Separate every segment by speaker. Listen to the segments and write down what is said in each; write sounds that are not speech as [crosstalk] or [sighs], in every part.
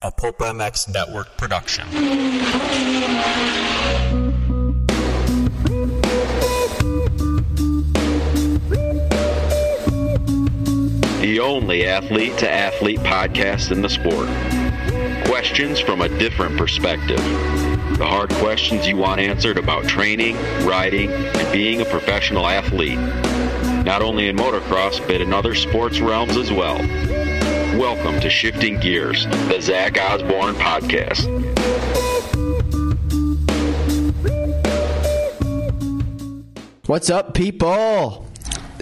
Speaker 1: a Pulp MX Network production.
Speaker 2: The only athlete to athlete podcast in the sport. Questions from a different perspective. The hard questions you want answered about training, riding, and being a professional athlete. Not only in motocross, but in other sports realms as well. Welcome to Shifting Gears, the Zach Osborne podcast.
Speaker 3: What's up, people?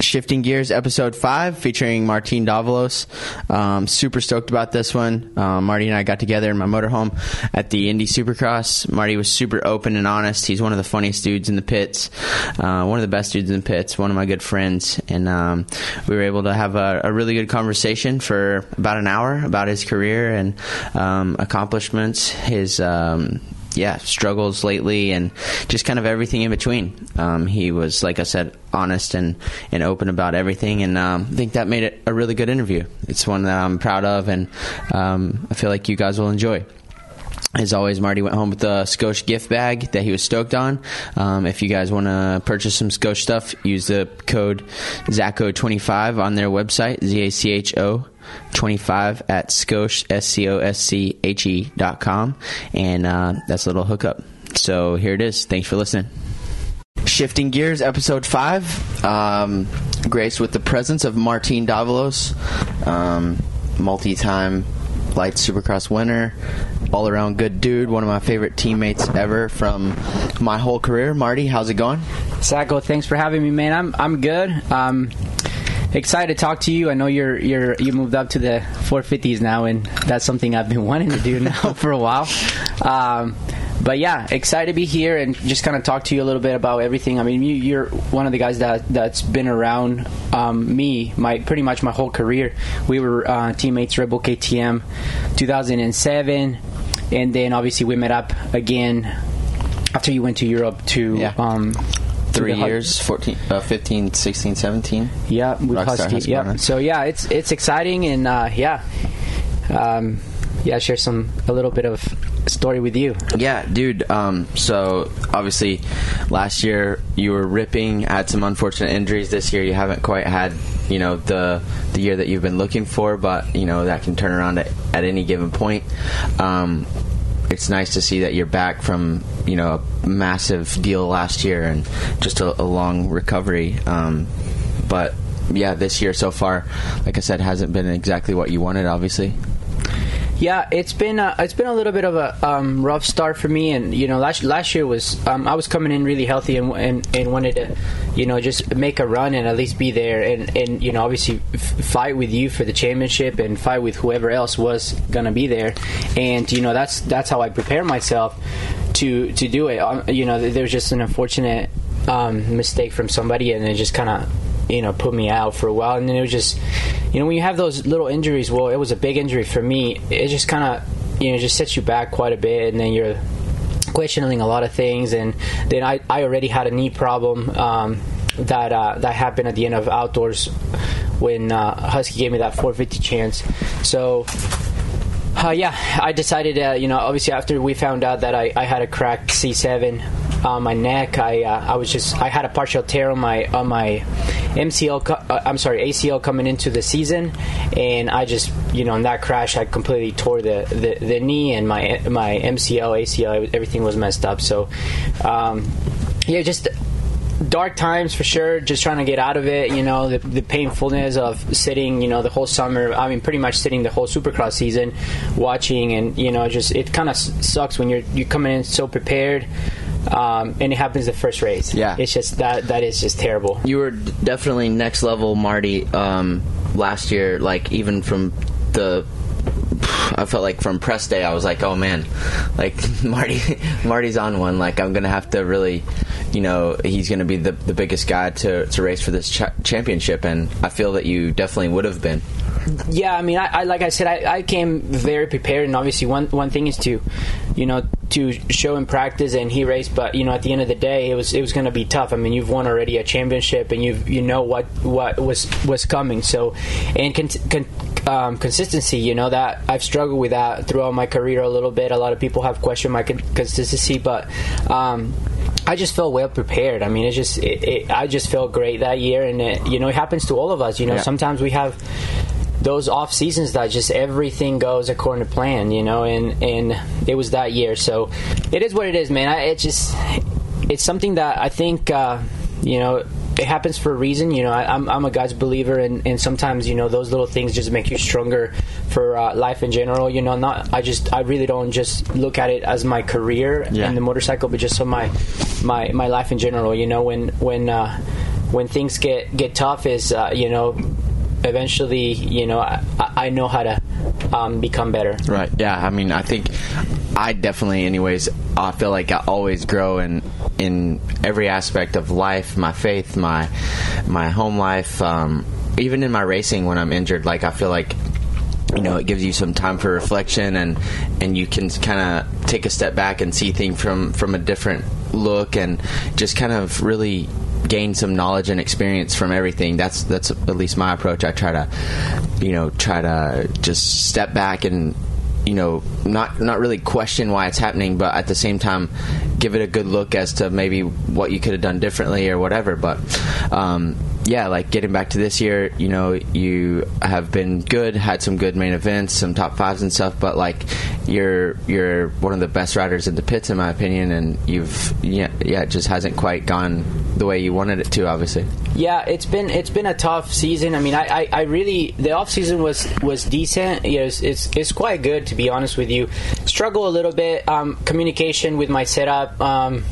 Speaker 3: Shifting Gears, episode five, featuring Martin Davalos. Um, super stoked about this one. Um, Marty and I got together in my motorhome at the Indy Supercross. Marty was super open and honest. He's one of the funniest dudes in the pits, uh, one of the best dudes in the pits, one of my good friends, and um, we were able to have a, a, really good conversation for about an hour about his career and um, accomplishments, his um, yeah, struggles lately and just kind of everything in between. Um, he was, like I said, honest and, and open about everything, and um, I think that made it a really good interview. It's one that I'm proud of, and um, I feel like you guys will enjoy. As always, Marty went home with a Scosche gift bag that he was stoked on. Um, if you guys want to purchase some Scosche stuff, use the code ZACHO25 on their website, Z A C H O 25 at Scosche, S C O S C H E dot com. And uh, that's a little hookup. So here it is. Thanks for listening. Shifting Gears, episode 5. Um, Grace with the presence of Martin Davalos, um, multi time light supercross winner, all around good dude, one of my favorite teammates ever from my whole career. Marty, how's it going?
Speaker 4: Zacho, thanks for having me, man. I'm I'm good. Um, excited to talk to you. I know you're you're you moved up to the 450s now, and that's something I've been [laughs] wanting to do now [laughs] for a while. Um, but yeah, excited to be here and just kind of talk to you a little bit about everything. I mean, you, are one of the guys that that's been around um, me my pretty much my whole career. We were uh, teammates Red Bull KTM 2007, and then obviously we met up again after you went to Europe to.
Speaker 3: Yeah. Um, Three years, 14, uh, 15, 16, 17.
Speaker 4: Yeah, with Husky. Yeah. So yeah, it's it's exciting and uh, yeah, um, yeah. Share some a little bit of story with you.
Speaker 3: Yeah, dude. Um, so obviously, last year you were ripping, had some unfortunate injuries. This year you haven't quite had, you know, the the year that you've been looking for, but you know that can turn around at, at any given point. Um, it's nice to see that you're back from you know a massive deal last year and just a, a long recovery. Um, but yeah, this year so far, like I said, hasn't been exactly what you wanted. Obviously.
Speaker 4: Yeah, it's been a, it's been a little bit of a um, rough start for me, and you know last last year was um, I was coming in really healthy and, and, and wanted to, you know, just make a run and at least be there, and and you know obviously f- fight with you for the championship and fight with whoever else was gonna be there, and you know that's that's how I prepare myself to to do it. Um, you know, there's just an unfortunate um, mistake from somebody, and it just kind of you know put me out for a while. And then it was just you know when you have those little injuries well it was a big injury for me. It just kind of you know just sets you back quite a bit. And then you're questioning a lot of things. And then i, I already had a knee problem um, that uh, that happened at the end of outdoors when uh, husky gave me that 450 chance. So uh, yeah, I decided, uh, you know, obviously after we found out that I, I had a cracked C7 on my neck, I uh, I was just I had a partial tear on my on my MCL. Uh, I'm sorry, ACL coming into the season, and I just you know in that crash I completely tore the, the, the knee and my my MCL, ACL, everything was messed up. So, um, yeah, just dark times for sure. Just trying to get out of it. You know, the, the, painfulness of sitting. You know, the whole summer. I mean, pretty much sitting the whole Supercross season, watching, and you know, just it kind of sucks when you're you coming in so prepared. Um, and it happens the first race.
Speaker 3: Yeah,
Speaker 4: it's just that that is just terrible.
Speaker 3: You were definitely next level, Marty. Um, last year, like even from the I felt like from press day, I was like, oh man, like [laughs] Marty, Marty's on one. Like I'm gonna have to really you know he's going to be the, the biggest guy to, to race for this cha- championship, and I feel that you definitely would have been.
Speaker 4: yeah, I mean, I, I like I said, I, I came very prepared, and obviously, one one thing is to, you know, to show in practice and he raced, but you know, at the end of the day, it was it was going to be tough. I mean, you've won already a championship, and you you know what what was was coming. So, and con- con- um, consistency, you know that I've struggled with that throughout my career a little bit. A lot of people have questioned my con- consistency, but. Um, I just felt well prepared. I mean, it just it, it, I just felt great that year, and it, you know, it happens to all of us. You know,
Speaker 3: Yeah.
Speaker 4: sometimes we have those off seasons that just everything goes according to plan, you know, and and it was that year. So it is what it is, man. I, it just it's something that I think uh, you know it happens for a reason. You know, I, I'm I'm a God's believer, and and sometimes you know those little things just make you stronger for uh, life in general. You know, not I just I really don't just look at it as my career
Speaker 3: Yeah.
Speaker 4: in the motorcycle, but just on my my my life in general. You know, when when uh, when things get get tough, is uh, you know eventually, you know, I, I know how to um, become better.
Speaker 3: Right. Yeah. I mean, I think I definitely, anyways, I feel like I always grow in in every aspect of life, my faith, my my home life, um, even in my racing when I'm injured. Like I feel like you know it gives you some time for reflection and and you can kind of take a step back and see things from from a different look and just kind of really gain some knowledge and experience from everything. That's that's at least my approach. I try to you know try to just step back and you know not not really question why it's happening but at the same time give it a good look as to maybe what you could have done differently or whatever. But um yeah, like getting back to this year, you know, you have been good, had some good main events, some top fives and stuff, but like you're you're one of the best riders in the pits in my opinion, and you've yeah yeah it just hasn't quite gone the way you wanted it to, obviously.
Speaker 4: Yeah, it's been it's been a tough season. I mean, I, I, I really the off season was was decent. You know, it's, it's it's quite good to be honest with you. Struggle a little bit um, communication with my setup. Um,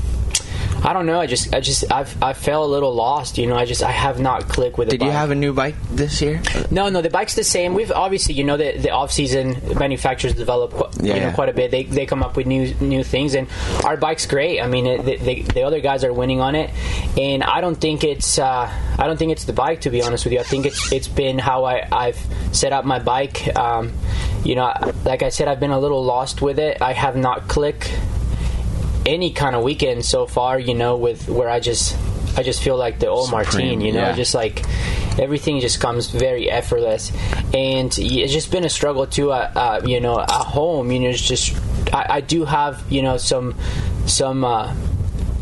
Speaker 4: I don't know. I just I just I've I felt a little lost. You know, I just I have not clicked with.
Speaker 3: Did you
Speaker 4: bike.
Speaker 3: have a new bike this year?
Speaker 4: No, no, the bike's the same. We've obviously, you know, the, the off-season manufacturers develop
Speaker 3: Yeah,
Speaker 4: you know, quite a bit. They, they come up with new new things, and our bike's great. I mean, it, the, the, the other guys are winning on it, and I don't think it's uh, I don't think it's the bike. To be honest with you, I think it's it's been how I I've set up my bike. Um, you know, like I said, I've been a little lost with it. I have not clicked any kind of weekend so far. You know, with where I just I just feel like the old
Speaker 3: Supreme,
Speaker 4: Martine. You know,
Speaker 3: yeah.
Speaker 4: just like everything just comes very effortless and it's just been a struggle too uh, uh, you know at home you know it's just I, I do have you know some some uh,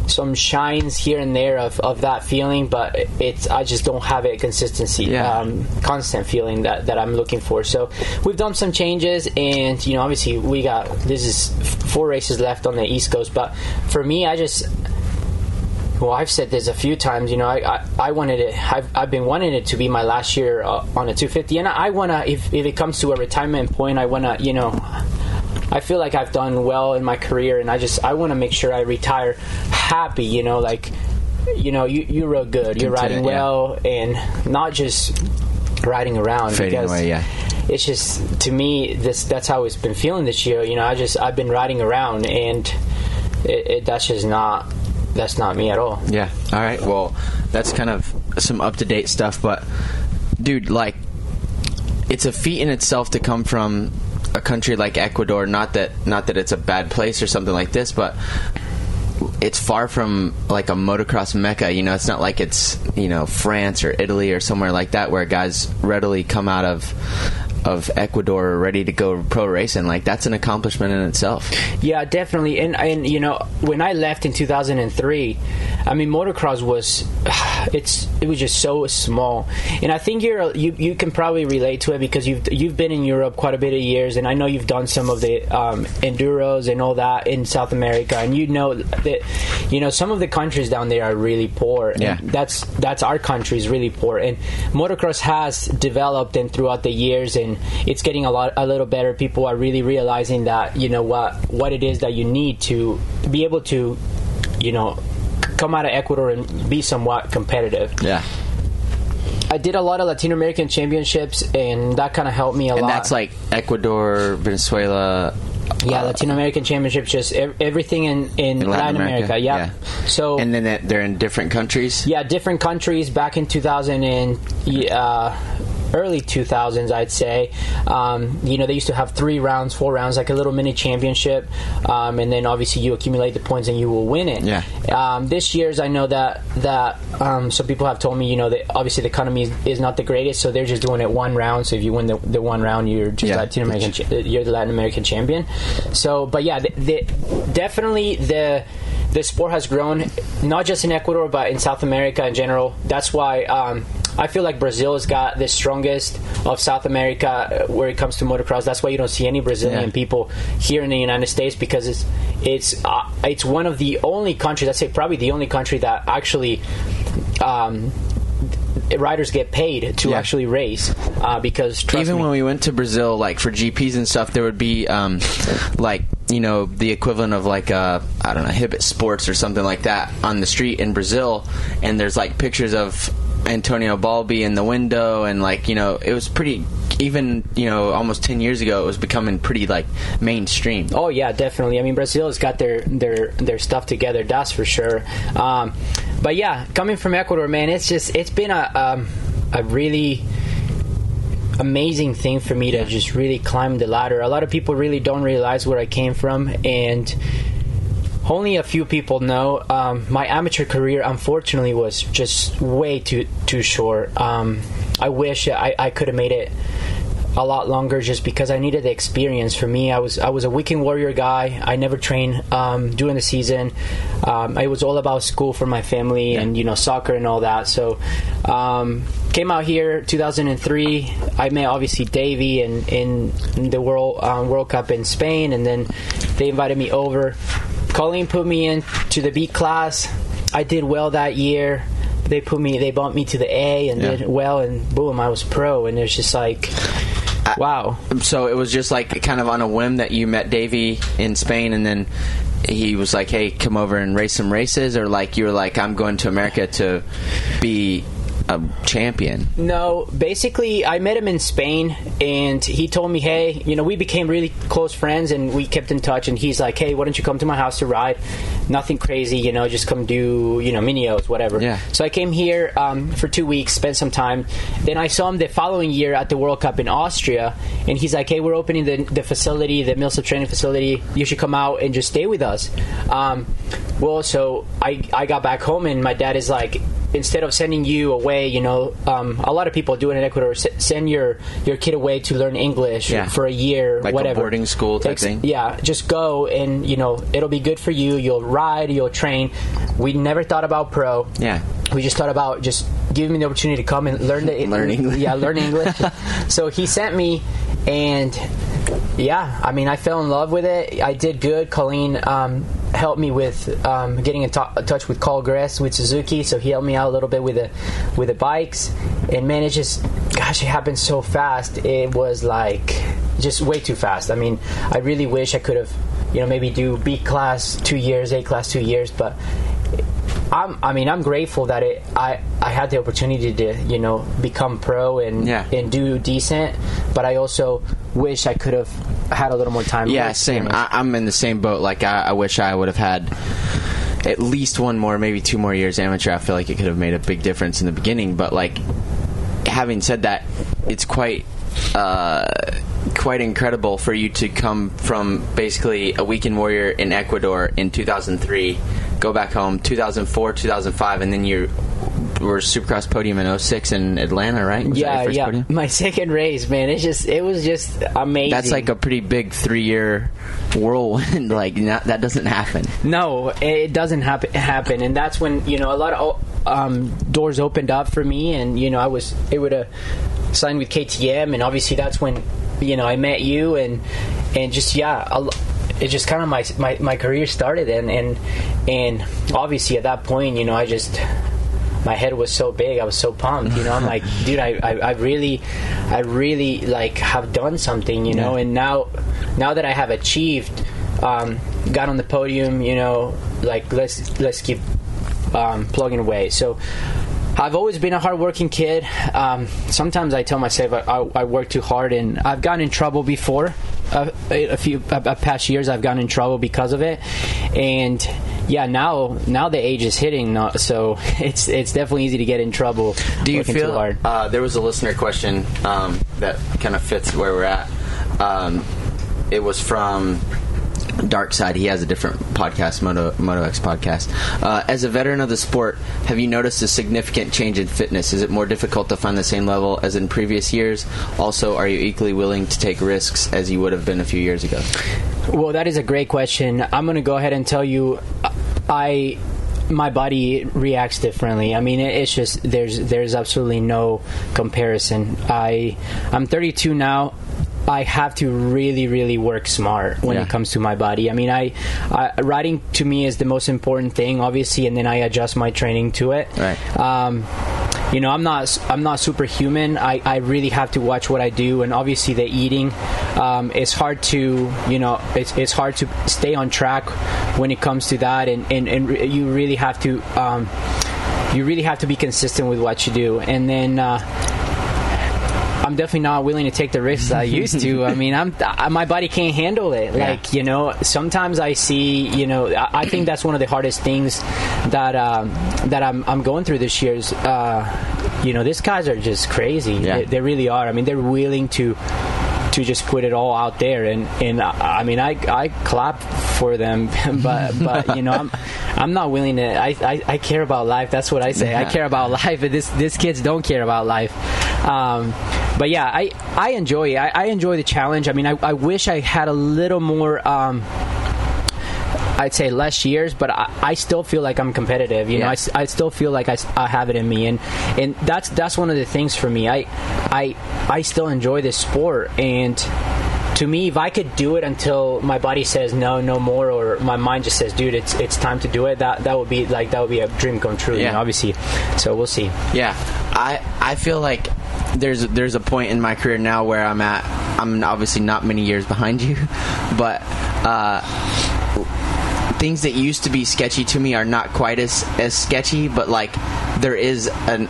Speaker 4: some shines here and there of, of that feeling but it's I just don't have a consistency
Speaker 3: Yeah.
Speaker 4: um, constant feeling that, that I'm looking for so we've done some changes and you know obviously we got this is four races left on the east coast but for me I just well, I've said this a few times. You know, I I, I wanted it. I've, I've been wanting it to be my last year uh, on a 250, and I wanna. If if it comes to a retirement point, I wanna. You know, I feel like I've done well in my career, and I just I want to make sure I retire happy. You know, like you know, you you rode good. You're riding
Speaker 3: Content, yeah.
Speaker 4: well, and not just riding around.
Speaker 3: Fading
Speaker 4: because
Speaker 3: away, yeah.
Speaker 4: It's just to me this that's how it's been feeling this year. You know, I just I've been riding around, and it, it, that's just not that's not me at all.
Speaker 3: Yeah. All right. Well, that's kind of some up to date stuff, but dude, like, it's a feat in itself to come from a country like Ecuador. Not that, not that it's a bad place or something like this, but it's far from like a motocross mecca. You know, it's not like it's you know France or Italy or somewhere like that where guys readily come out of of Ecuador ready to go pro racing. Like that's an accomplishment in itself.
Speaker 4: Yeah, definitely. And and you know, when I left in 2003, I mean, motocross was [sighs] it's it was just so small. And I think you're you you can probably relate to it because you've you've been in Europe quite a bit of years, and I know you've done some of the um, enduros and all that in South America, and you know that you know some of the countries down there are really poor. and
Speaker 3: Yeah.
Speaker 4: that's that's our country is really poor and motocross has developed and throughout the years and it's getting a lot a little better people are really realizing that you know what what it is that you need to be able to you know come out of ecuador and be somewhat competitive
Speaker 3: Yeah.
Speaker 4: i did a lot of latin american championships and that kind of helped me a
Speaker 3: And
Speaker 4: lot
Speaker 3: that's like Ecuador, Venezuela,
Speaker 4: yeah
Speaker 3: uh,
Speaker 4: latin american championships just ev- everything in in,
Speaker 3: in
Speaker 4: latin, america, yeah. so
Speaker 3: and then they're in different countries.
Speaker 4: Yeah, different countries. Back in 2000 and uh, early 2000s, I'd say. Um, you know, they used to have three rounds, four rounds, like a little mini championship, um, and then obviously you accumulate the points and you will win it.
Speaker 3: Yeah.
Speaker 4: Um, this year's, I know that that um, some people have told me, you know, that obviously the economy is, is not the greatest, so they're just doing it one round. So if you win the, the one round, you're just
Speaker 3: Yeah.
Speaker 4: Latin American, cha- you're the Latin American champion. So, but yeah, the, the, definitely the the sport has grown, not just in Ecuador, but in South America in general. That's why. Um, I feel like Brazil has got the strongest of South America uh, where it comes to motocross. That's why you don't see any Brazilian
Speaker 3: Yeah.
Speaker 4: people here in the United States because it's it's uh, it's one of the only countries. I'd say probably the only country that actually. Um, riders get paid to
Speaker 3: Yeah.
Speaker 4: actually race uh, because
Speaker 3: Even
Speaker 4: me,
Speaker 3: when we went to Brazil, like for GPs and stuff, there would be um, like you know the equivalent of like uh, I don't know Hibbett Sports or something like that on the street in Brazil, and there's like pictures of Antonio Balbi in the window, and like you know it was pretty. Even you know almost ten years ago, it was becoming pretty like mainstream.
Speaker 4: Oh yeah, definitely. I mean, Brazil has got their their their stuff together. That's for sure. Um, but yeah, coming from Ecuador, man, it's just it's been a um, a really amazing thing for me to just really climb the ladder. A lot of people really don't realize where I came from, and only a few people know. Um, my amateur career, unfortunately, was just way too too short. Um, I wish I, I could have made it a lot longer just because I needed the experience. For me, I was I was a weekend warrior guy. I never trained um, during the season. Um, it was all about school for my family and you know soccer and all that. So um, came out here 2003. I met obviously Davi and in, in the World um, World Cup in Spain, and then they invited me over. Colleen put me in to the B class. I did well that year. They put me, they bumped me to the A and
Speaker 3: Yeah.
Speaker 4: did well, and boom, I was pro. And it's just like, uh, wow.
Speaker 3: So it was just like kind of on a whim that you met Davi in Spain, and then he was like, "Hey, come over and race some races," or like you were like, "I'm going to America to be a champion."
Speaker 4: No, basically, I met him in Spain, and he told me, "Hey, you know, we became really close friends, and we kept in touch." And he's like, "Hey, why don't you come to my house to ride? Nothing crazy, you know, just come do, you know, minios, whatever."
Speaker 3: Yeah.
Speaker 4: So I came here um, for two weeks, spent some time. Then I saw him the following year at the World Cup in Austria, and he's like, "Hey, we're opening the, the facility, the Millsap training facility. You should come out and just stay with us." Um, well, so I I got back home, and my dad is like, instead of sending you away, you know, um, a lot of people do it in Ecuador. S- send your your kid away to learn English
Speaker 3: Yeah.
Speaker 4: for a year,
Speaker 3: Like
Speaker 4: whatever.
Speaker 3: boarding school type thing?
Speaker 4: Yeah, just go and you know it'll be good for you. You'll ride, you'll train. We never thought about pro.
Speaker 3: Yeah.
Speaker 4: We just thought about just giving me the opportunity to come and learn the
Speaker 3: Learn English.
Speaker 4: Yeah, learn English. [laughs] so he sent me, and yeah, I mean, I fell in love with it. I did good. Colleen um, helped me with um, getting in to- touch with Carl Gress with Suzuki, so he helped me out a little bit with the with the bikes. And man, it just, gosh, it happened so fast. It was like just way too fast. I mean, I really wish I could have, you know, maybe do B class two years, A class two years, but I'm, I mean, I'm grateful that it, I, I had the opportunity to, you know, become pro and
Speaker 3: Yeah.
Speaker 4: and do decent. But I also wish I could have had a little more time.
Speaker 3: Yeah, same. I, I'm in the same boat. Like I, I wish I would have had at least one more, maybe two more years amateur. I feel like it could have made a big difference in the beginning. But like, having said that, it's quite. Uh, quite incredible for you to come from basically a weekend warrior in Ecuador in 2003, go back home 2004, 2005, and then you were Supercross podium in 06 in Atlanta, right? Was
Speaker 4: yeah,
Speaker 3: first
Speaker 4: yeah.
Speaker 3: podium? [laughs]
Speaker 4: My second race, man. It's just, it was just amazing.
Speaker 3: That's like a pretty big three-year whirlwind. [laughs] like not, that doesn't happen.
Speaker 4: No, it doesn't happen. Happen, and that's when you know a lot of um, doors opened up for me, and you know I was able to sign with KTM, and obviously that's when you know I met you, and and just yeah, a lo- it just kind of my, my my career started, and and and obviously at that point, you know, I just my head was so big. I was so pumped. You know, I'm like, [laughs] dude, I, I, I really, I really like have done something. You know,
Speaker 3: Yeah.
Speaker 4: and now, now that I have achieved, um, got on the podium. You know, like let's let's keep um, plugging away. So. I've always been a hardworking kid. Um, sometimes I tell myself I, I, I work too hard, and I've gotten in trouble before. Uh, a, a few a, a past years, I've gotten in trouble because of it, and yeah, now now the age is hitting, so [laughs] it's it's definitely easy to get in trouble.
Speaker 3: Do you feel?
Speaker 4: hard.
Speaker 3: Uh, there was a listener question um, that kind of fits where we're at. Um, it was from Dark Side. He has a different podcast, Moto Moto X podcast. Uh, as a veteran of the sport, have you noticed a significant change in fitness? Is it more difficult to find the same level as in previous years? Also, are you equally willing to take risks as you would have been a few years ago?
Speaker 4: Well, that is a great question. I'm going to go ahead and tell you, I my body reacts differently. I mean, it, it's just there's there's absolutely no comparison. I I'm 32 now. I have to really, really work smart when
Speaker 3: Yeah.
Speaker 4: it comes to my body. I mean, I, I riding to me is the most important thing, obviously, and then I adjust my training to it.
Speaker 3: Right.
Speaker 4: Um, you know, I'm not I'm not superhuman. I, I really have to watch what I do, and obviously the eating. Um, it's hard to you know it's, it's hard to stay on track when it comes to that, and and, and you really have to um, you really have to be consistent with what you do, and then. Uh, I'm definitely not willing to take the risks I used to. I mean, I'm I, my body can't handle it.
Speaker 3: Yeah.
Speaker 4: Like you know, sometimes I see. You know, I, I think that's one of the hardest things that um, that I'm I'm going through this year's. Uh, you know, these guys are just crazy.
Speaker 3: Yeah.
Speaker 4: They, they really are. I mean, they're willing to to just put it all out there and and I, I mean I, I clap for them [laughs] but but you know I'm I'm not willing to I, I, I care about life that's what I say I care about [laughs] life and this this kids don't care about life um, but yeah I I enjoy I, I enjoy the challenge I mean I, I wish I had a little more um, I'd say less years, but I, I still feel like I'm competitive. You know,
Speaker 3: Yeah.
Speaker 4: I, s- I still feel like I, I have it in me, and and that's that's one of the things for me. I I I still enjoy this sport, and to me, if I could do it until my body says no, no more, or my mind just says, dude, it's it's time to do it. That that would be like that would be a dream come true. You
Speaker 3: Yeah.
Speaker 4: know, obviously. So we'll see.
Speaker 3: Yeah, I I feel like there's there's a point in my career now where I'm at. I'm obviously not many years behind you, [laughs] but uh, things that used to be sketchy to me are not quite as as sketchy. But like there is an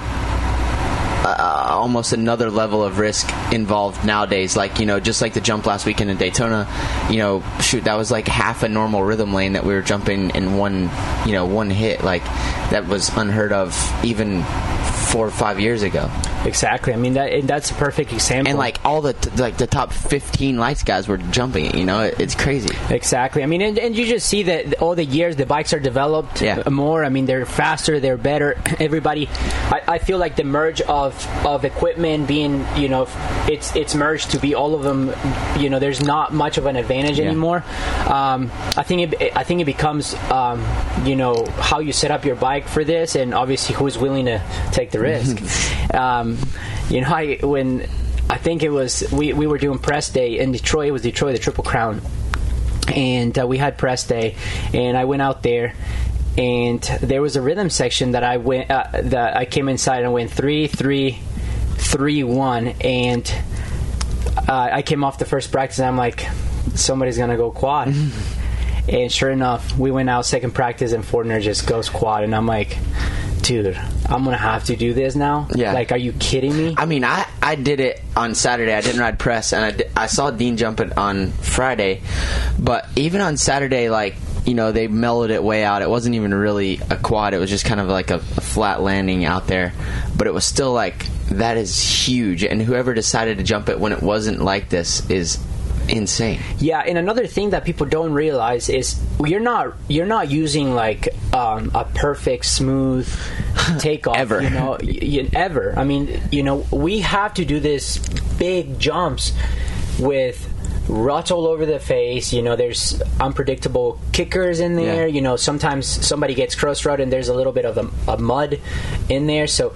Speaker 3: uh, almost another level of risk involved nowadays. Like you know, just like the jump last weekend in Daytona, you know, shoot, that was like half a normal rhythm lane that we were jumping in one, you know, one hit. Like that was unheard of even four or five years ago.
Speaker 4: Exactly. I mean that that's a perfect example.
Speaker 3: And like all the t- like the top fifteen lights guys were jumping it. You know, it, it's crazy.
Speaker 4: Exactly. I mean, and, and you just see that all the years the bikes are developed
Speaker 3: Yeah.
Speaker 4: more. I mean, they're faster, they're better. [clears throat] Everybody, I, I feel like the merge of of equipment being, you know, it's it's merged to be all of them. You know, there's not much of an advantage
Speaker 3: Yeah.
Speaker 4: anymore. Um, I think it, I think it becomes, um, you know, how you set up your bike for this, and obviously who's willing to take the risk. [laughs] um, you know, I when. I think it was we, we were doing press day in Detroit. It was Detroit, the Triple Crown, and uh, we had press day and i went out there and there was a rhythm section that i went uh, that i came inside and went three three three one and uh, i came off the first practice and i'm like somebody's gonna go quad [laughs] and sure enough we went out second practice and Forkner just goes quad and i'm like dude i'm gonna have to do this now
Speaker 3: Yeah.
Speaker 4: like are you kidding me
Speaker 3: I mean, I, I did it on Saturday. I didn't ride press, and I, di- I saw Dean jump it on Friday. But even on Saturday, like, you know, they mellowed it way out. It wasn't even really a quad, it was just kind of like a, a flat landing out there. But it was still like, that is huge. And whoever decided to jump it when it wasn't like this is insane.
Speaker 4: Yeah, and another thing that people don't realize is you're not you're not using like um, a perfect smooth [laughs] takeoff.
Speaker 3: Ever.
Speaker 4: you know, y- y- ever. I mean, you know, we have to do this big jumps with ruts all over the face. You know, there's unpredictable kickers in there.
Speaker 3: Yeah.
Speaker 4: You know, sometimes somebody gets cross rut and there's a little bit of a, a mud in there. So.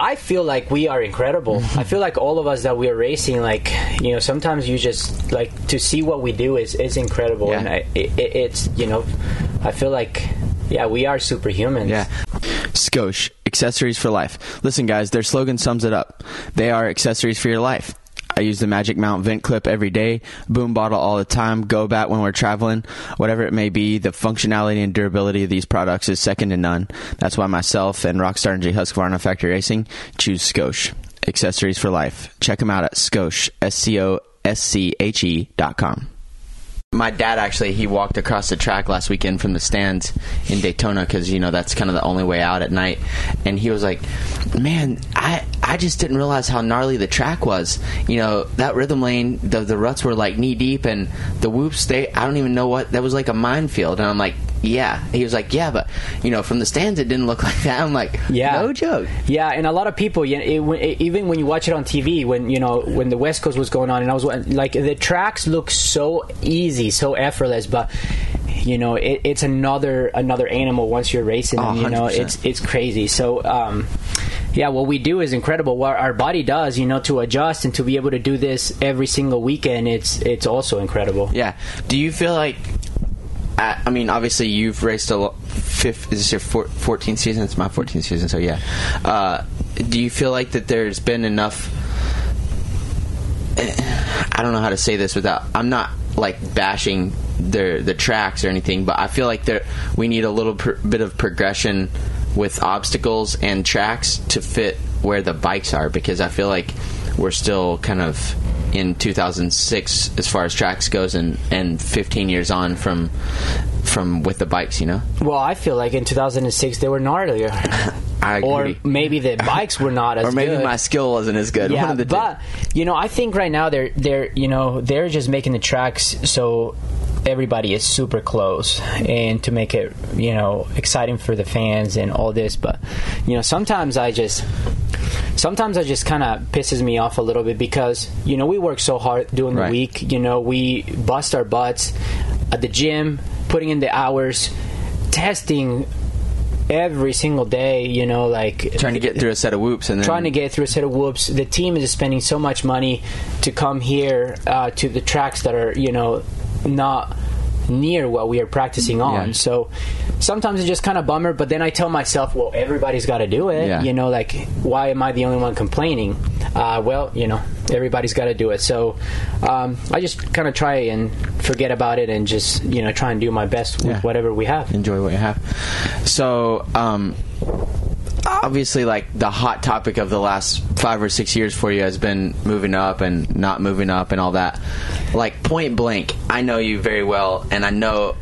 Speaker 4: I feel like we are incredible. [laughs] I feel like all of us that we are racing, like you know, sometimes you just like to see what we do is is incredible,
Speaker 3: Yeah.
Speaker 4: and I, it, it- it's you know, I feel like yeah, we are superhumans.
Speaker 3: Yeah. Scosche, accessories for life. Listen, guys, their slogan sums it up. They are accessories for your life. I use the Magic Mount vent clip every day, boom bottle all the time, go bat when we're traveling, whatever it may be. The functionality and durability of these products is second to none. That's why myself and Rockstar Energy Husqvarna Factory Racing choose Scosche. Accessories for life. Check them out at Scosche, S C O S C H E dot com. My dad actually he walked across the track last weekend from the stands in Daytona because you know that's kind of the only way out at night, and he was like, "Man, I I just didn't realize how gnarly the track was. You know that rhythm lane, the the ruts were like knee deep, and the whoops they I don't even know what that was like a minefield." And I'm like, "Yeah." He was like, "Yeah, but you know from the stands it didn't look [laughs] like that." I'm like,
Speaker 4: Yeah.
Speaker 3: no joke."
Speaker 4: Yeah, and a lot of people, you know, it, it, even when you watch it on TV, when you know when the West Coast was going on, and I was like, the tracks look so easy, so effortless, but you know, it, it's another another animal once you're racing.
Speaker 3: Oh,
Speaker 4: them, you know, it's it's crazy. So. um yeah, what we do is incredible. What our body does, you know, to adjust and to be able to do this every single weekend, it's it's also incredible.
Speaker 3: Yeah. Do you feel like? I I mean, obviously, you've raced a lo- fifth. Is this your four, 14th season? It's my 14th season, so yeah. Uh, do you feel like that there's been enough? I don't know how to say this without. I'm not like bashing the the tracks or anything, but I feel like there we need a little pr- bit of progression with obstacles and tracks to fit where the bikes are because I feel like we're still kind of in 2006 as far as tracks goes and and 15 years on from from with the bikes, you know.
Speaker 4: Well, I feel like in 2006 they were gnarlier, [laughs]
Speaker 3: I
Speaker 4: or maybe the [laughs] bikes were not as good.
Speaker 3: or maybe
Speaker 4: good.
Speaker 3: my skill wasn't as good. One
Speaker 4: yeah,
Speaker 3: of the two.
Speaker 4: but you know, I think right now they're they're you know they're just making the tracks so everybody is super close and to make it you know exciting for the fans and all this. But you know, sometimes I just sometimes I just kind of pisses me off a little bit because you know we work so hard during the
Speaker 3: Right.
Speaker 4: week. You know, we bust our butts at the gym, putting in the hours, testing every single day. You know, like
Speaker 3: trying to get through a set of whoops and then
Speaker 4: trying to get through a set of whoops. The team is spending so much money to come here uh, to the tracks that are, you know, not near what we are practicing on.
Speaker 3: Yeah.
Speaker 4: So sometimes it's just kind of bummer. But then I tell myself, well, everybody's got to do it.
Speaker 3: Yeah.
Speaker 4: You know, like why am I the only one complaining? Uh, well, you know, everybody's got to do it. So um, I just kind of try and forget about it and just you know try and do my best with
Speaker 3: Yeah.
Speaker 4: whatever we have.
Speaker 3: enjoy what you have. So, um, obviously, like the hot topic of the last five or six years for you has been moving up and not moving up and all that. Like point blank, I know you very well, and I know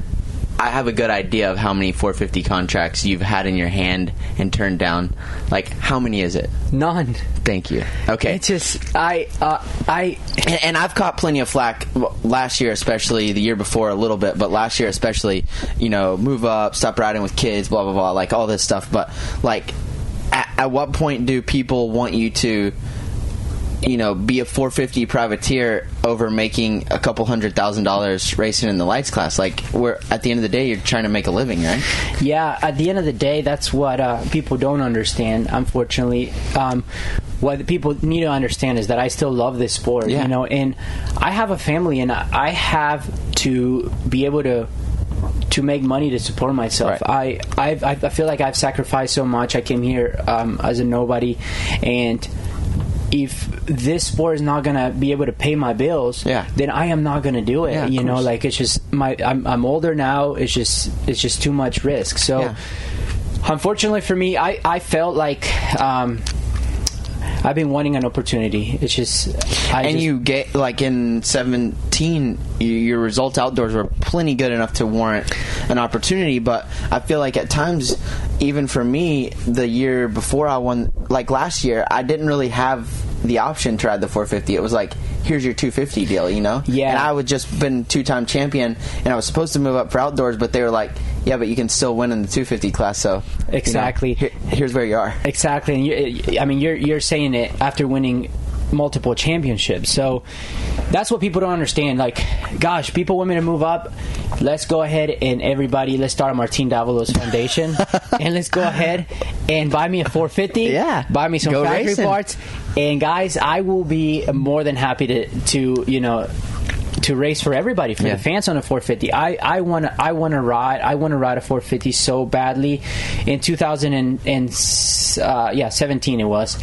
Speaker 3: I have a good idea of how many 450 contracts you've had in your hand and turned down. Like, how many is it?
Speaker 4: None.
Speaker 3: Thank you. Okay.
Speaker 4: It's just I uh, I
Speaker 3: And, and I've caught plenty of flack last year, especially the year before a little bit, but last year especially, you know, move up, stop riding with kids, blah blah blah, like all this stuff. But like, at, at what point do people want you to, you know, be a 450 privateer over making a couple hundred thousand dollars racing in the lights class? Like, we're at the end of the day, you're trying to make a living, right?
Speaker 4: Yeah, at the end of the day, that's what uh, people don't understand. Unfortunately, um, what people need to understand is that I still love this sport.
Speaker 3: Yeah.
Speaker 4: You know, and I have a family, and I have to be able to to make money to support myself.
Speaker 3: Right.
Speaker 4: I I've, I I feel like I've sacrificed so much. I came here um, as a nobody, and if this sport is not gonna be able to pay my bills,
Speaker 3: Yeah.
Speaker 4: then I am not gonna do it.
Speaker 3: Yeah,
Speaker 4: you know,
Speaker 3: course.
Speaker 4: like it's just my I'm, I'm older now. It's just it's just too much risk. So,
Speaker 3: Yeah.
Speaker 4: unfortunately for me, I I felt like. Um, I've been wanting an opportunity. It's just, I
Speaker 3: and
Speaker 4: just,
Speaker 3: you get like in 17 you, your results outdoors were plenty good enough to warrant an opportunity but i feel like at times even for me the year before i won like last year i didn't really have the option to ride the 450 it was like here's your 250 deal you know
Speaker 4: Yeah.
Speaker 3: and i would just been two-time champion and i was supposed to move up for outdoors but they were like yeah but you can still win in the 250 class so you know,
Speaker 4: Exactly.
Speaker 3: here- here's where you are
Speaker 4: Exactly, and you, I mean, you're you're saying it after winning multiple championships. So that's what people don't understand. Like, gosh, people want me to move up. Let's go ahead and everybody, let's start a Martin Davalos Foundation, [laughs] and let's go ahead and buy me a 450.
Speaker 3: Yeah.
Speaker 4: buy me some
Speaker 3: Go
Speaker 4: factory
Speaker 3: racing.
Speaker 4: parts, and guys, I will be more than happy to to you know to race for everybody for
Speaker 3: Yeah.
Speaker 4: the fans on a 450. I I want to I want to ride I want to ride a 450 so badly. In 2000 and, and uh, yeah 17 it was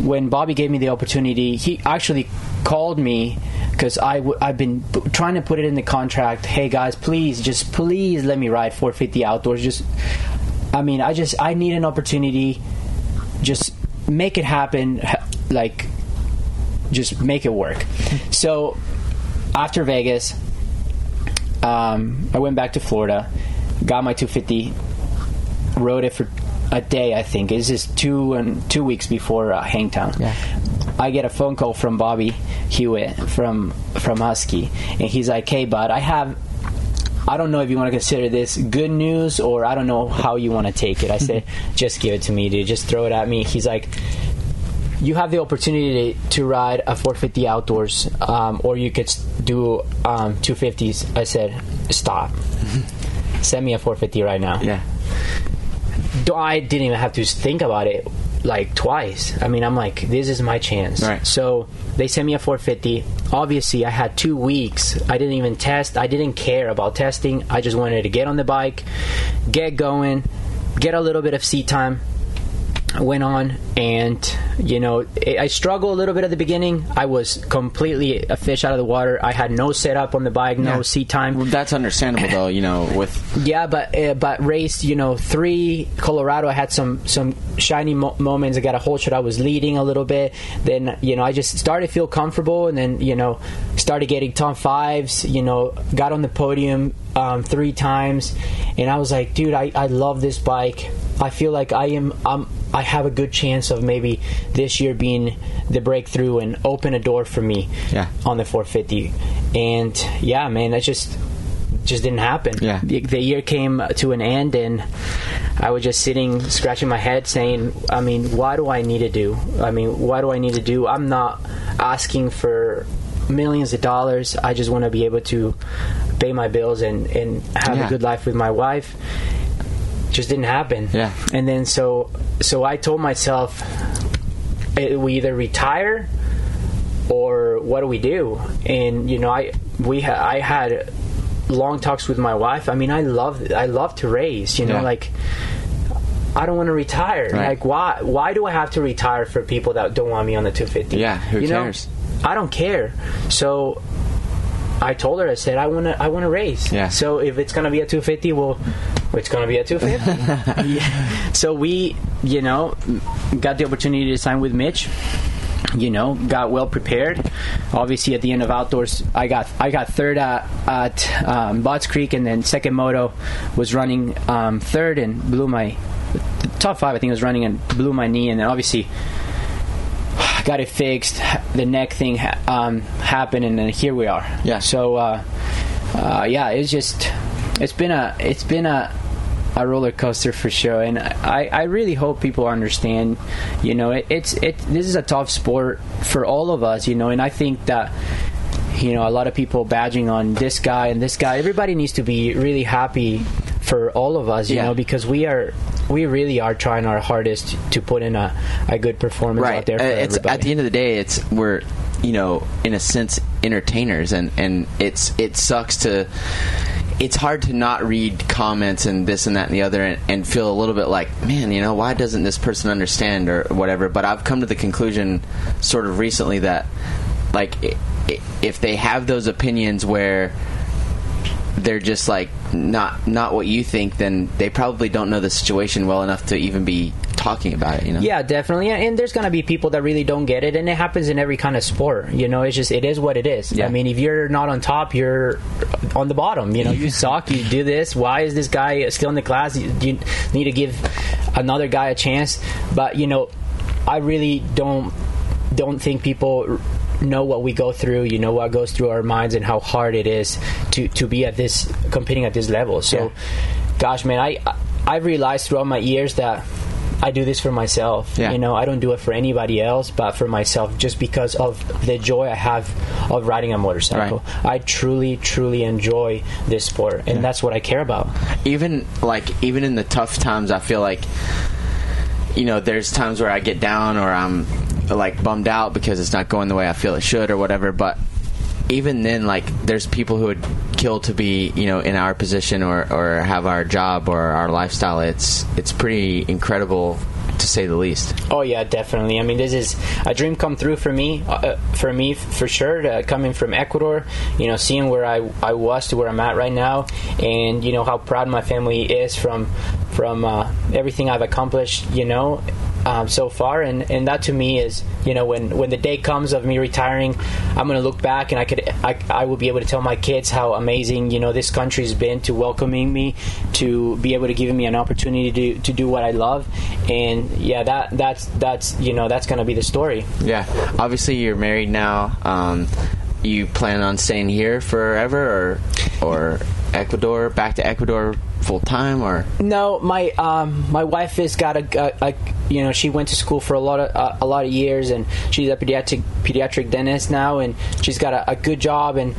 Speaker 4: when Bobby gave me the opportunity. He actually called me because I w- I've been p- trying to put it in the contract. Hey guys, please just please let me ride 450 outdoors. Just I mean I just I need an opportunity. Just make it happen. Like just make it work. So after Vegas, um, I went back to Florida, got my 250, rode it for a day. I think it's just two and two weeks before uh, Hangtown.
Speaker 3: Yeah.
Speaker 4: I get a phone call from Bobby Hewitt from from Husky, and he's like, "Hey, bud, I have." I don't know if you want to consider this good news or I don't know how you want to take it. I said, [laughs] just give it to me, dude. Just throw it at me. He's like, you have the opportunity to, to ride a 450 outdoors, um, or you could do um, 250s. I said, stop. Send me a 450 right now.
Speaker 3: Yeah.
Speaker 4: I didn't even have to think about it like twice. I mean, I'm like, this is my chance.
Speaker 3: Right.
Speaker 4: So they sent me a 450. Obviously, I had two weeks. I didn't even test. I didn't care about testing. I just wanted to get on the bike, get going, get a little bit of seat time. Went on and you know I I struggled a little bit at the beginning. I was completely a fish out of the water. I had no setup on the bike, no
Speaker 3: Yeah.
Speaker 4: seat time.
Speaker 3: Well, that's understandable though. You know, with [laughs]
Speaker 4: Yeah, but uh, but race, you know, three Colorado. I had some some shiny mo- moments. I got a holeshot. I was leading a little bit. Then you know, I just started to feel comfortable, and then you know, started getting top fives. You know, got on the podium um, three times, and I was like, dude, I, I love this bike. I feel like I am I'm I have a good chance of maybe this year being the breakthrough and open a door for me
Speaker 3: Yeah.
Speaker 4: on the 450. And yeah, man, that just just didn't happen.
Speaker 3: Yeah.
Speaker 4: The, the year came to an end, and I was just sitting, scratching my head, saying, I mean, why do I need to do? I mean, why do I need to do? I'm not asking for millions of dollars. I just want to be able to pay my bills and, and have
Speaker 3: Yeah.
Speaker 4: a good life with my wife. Just didn't happen.
Speaker 3: Yeah.
Speaker 4: And then so so I told myself, eh, we either retire or what do we do? And you know, I we ha- I had long talks with my wife. I mean, I love I love to race. You know,
Speaker 3: Yeah.
Speaker 4: like I don't want to retire.
Speaker 3: Right.
Speaker 4: Like why why do I have to retire for people that don't want me on the 250?
Speaker 3: Yeah, who
Speaker 4: you know?
Speaker 3: cares?
Speaker 4: I don't care. So I told her I said I want to I want to race.
Speaker 3: Yeah.
Speaker 4: So if it's going to be a 250, well it's going to be a 250. yeah. [laughs] [laughs] So we, you know, got the opportunity to sign with Mitch you know, got well prepared. Obviously, at the end of outdoors, I got I got third at, at um, Budds Creek, and then second moto was running um, third and blew my top five. I think was running and blew my knee, and then obviously got it fixed. The neck thing ha- um, happened, and then here we are.
Speaker 3: Yeah.
Speaker 4: So uh, uh, yeah, it's just it's been a it's been a a roller coaster for sure and I, I really hope people understand you know it, it's it this is a tough sport for all of us you know and I think that you know a lot of people badging on this guy and this guy everybody needs to be really happy for all of us you
Speaker 3: Yeah.
Speaker 4: know because we are we really are trying our hardest to put in a, a good performance out there for
Speaker 3: Uh, it's
Speaker 4: everybody
Speaker 3: at the end of the day, it's we're you know in a sense entertainers, and and it's it sucks to. It's hard to not read comments and this and that and the other and, and feel a little bit like, man, you know, why doesn't this person understand or whatever? But I've come to the conclusion, sort of recently, that like if they have those opinions where they're just like not not what you think, then they probably don't know the situation well enough to even be talking about it. You know?
Speaker 4: Yeah, definitely. And, and there's going to be people that really don't get it, and it happens in every kind of sport. You know, it's just it is what it is.
Speaker 3: Yeah.
Speaker 4: I mean, if you're not on top, you're on the bottom. You know, you [laughs] suck. You do this. Why is this guy still in the class? You, you need to give another guy a chance. But you know, I really don't don't think people know what we go through you know what goes through our minds and how hard it is to to be at this competing at this level so gosh man i i've realized throughout my years that I do this for myself.
Speaker 3: Yeah.
Speaker 4: You know, I don't do it for anybody else, but for myself, just because of the joy I have of riding a motorcycle.
Speaker 3: Right.
Speaker 4: I truly, truly enjoy this sport, and that's what I care about.
Speaker 3: even like even in the tough times i feel like you know there's times where i get down or i'm like bummed out because it's not going the way i feel it should or whatever but even then like there's people who would kill to be you know in our position or or have our job or our lifestyle. It's it's pretty incredible to say the least
Speaker 4: Oh yeah, definitely. I mean, this is a dream come true for me. Uh, for me, for sure. Uh, coming from Ecuador, you know, seeing where I, I was to where I'm at right now, and you know how proud my family is from from uh, everything I've accomplished. You know, um, so far, and, and that to me is you know when when the day comes of me retiring, I'm gonna look back and I could I, I will be able to tell my kids how amazing you know this country's been to welcoming me, to be able to give me an opportunity to to do what I love, and yeah, that that's that's you know that's gonna be the story.
Speaker 3: Yeah, obviously you're married now. Um, you plan on staying here forever, or or Ecuador, back to Ecuador full time, or
Speaker 4: No, my um, my wife has got a, a, a you know she went to school for a lot of uh, a lot of years and she's a pediatric pediatric dentist now and she's got a, a good job and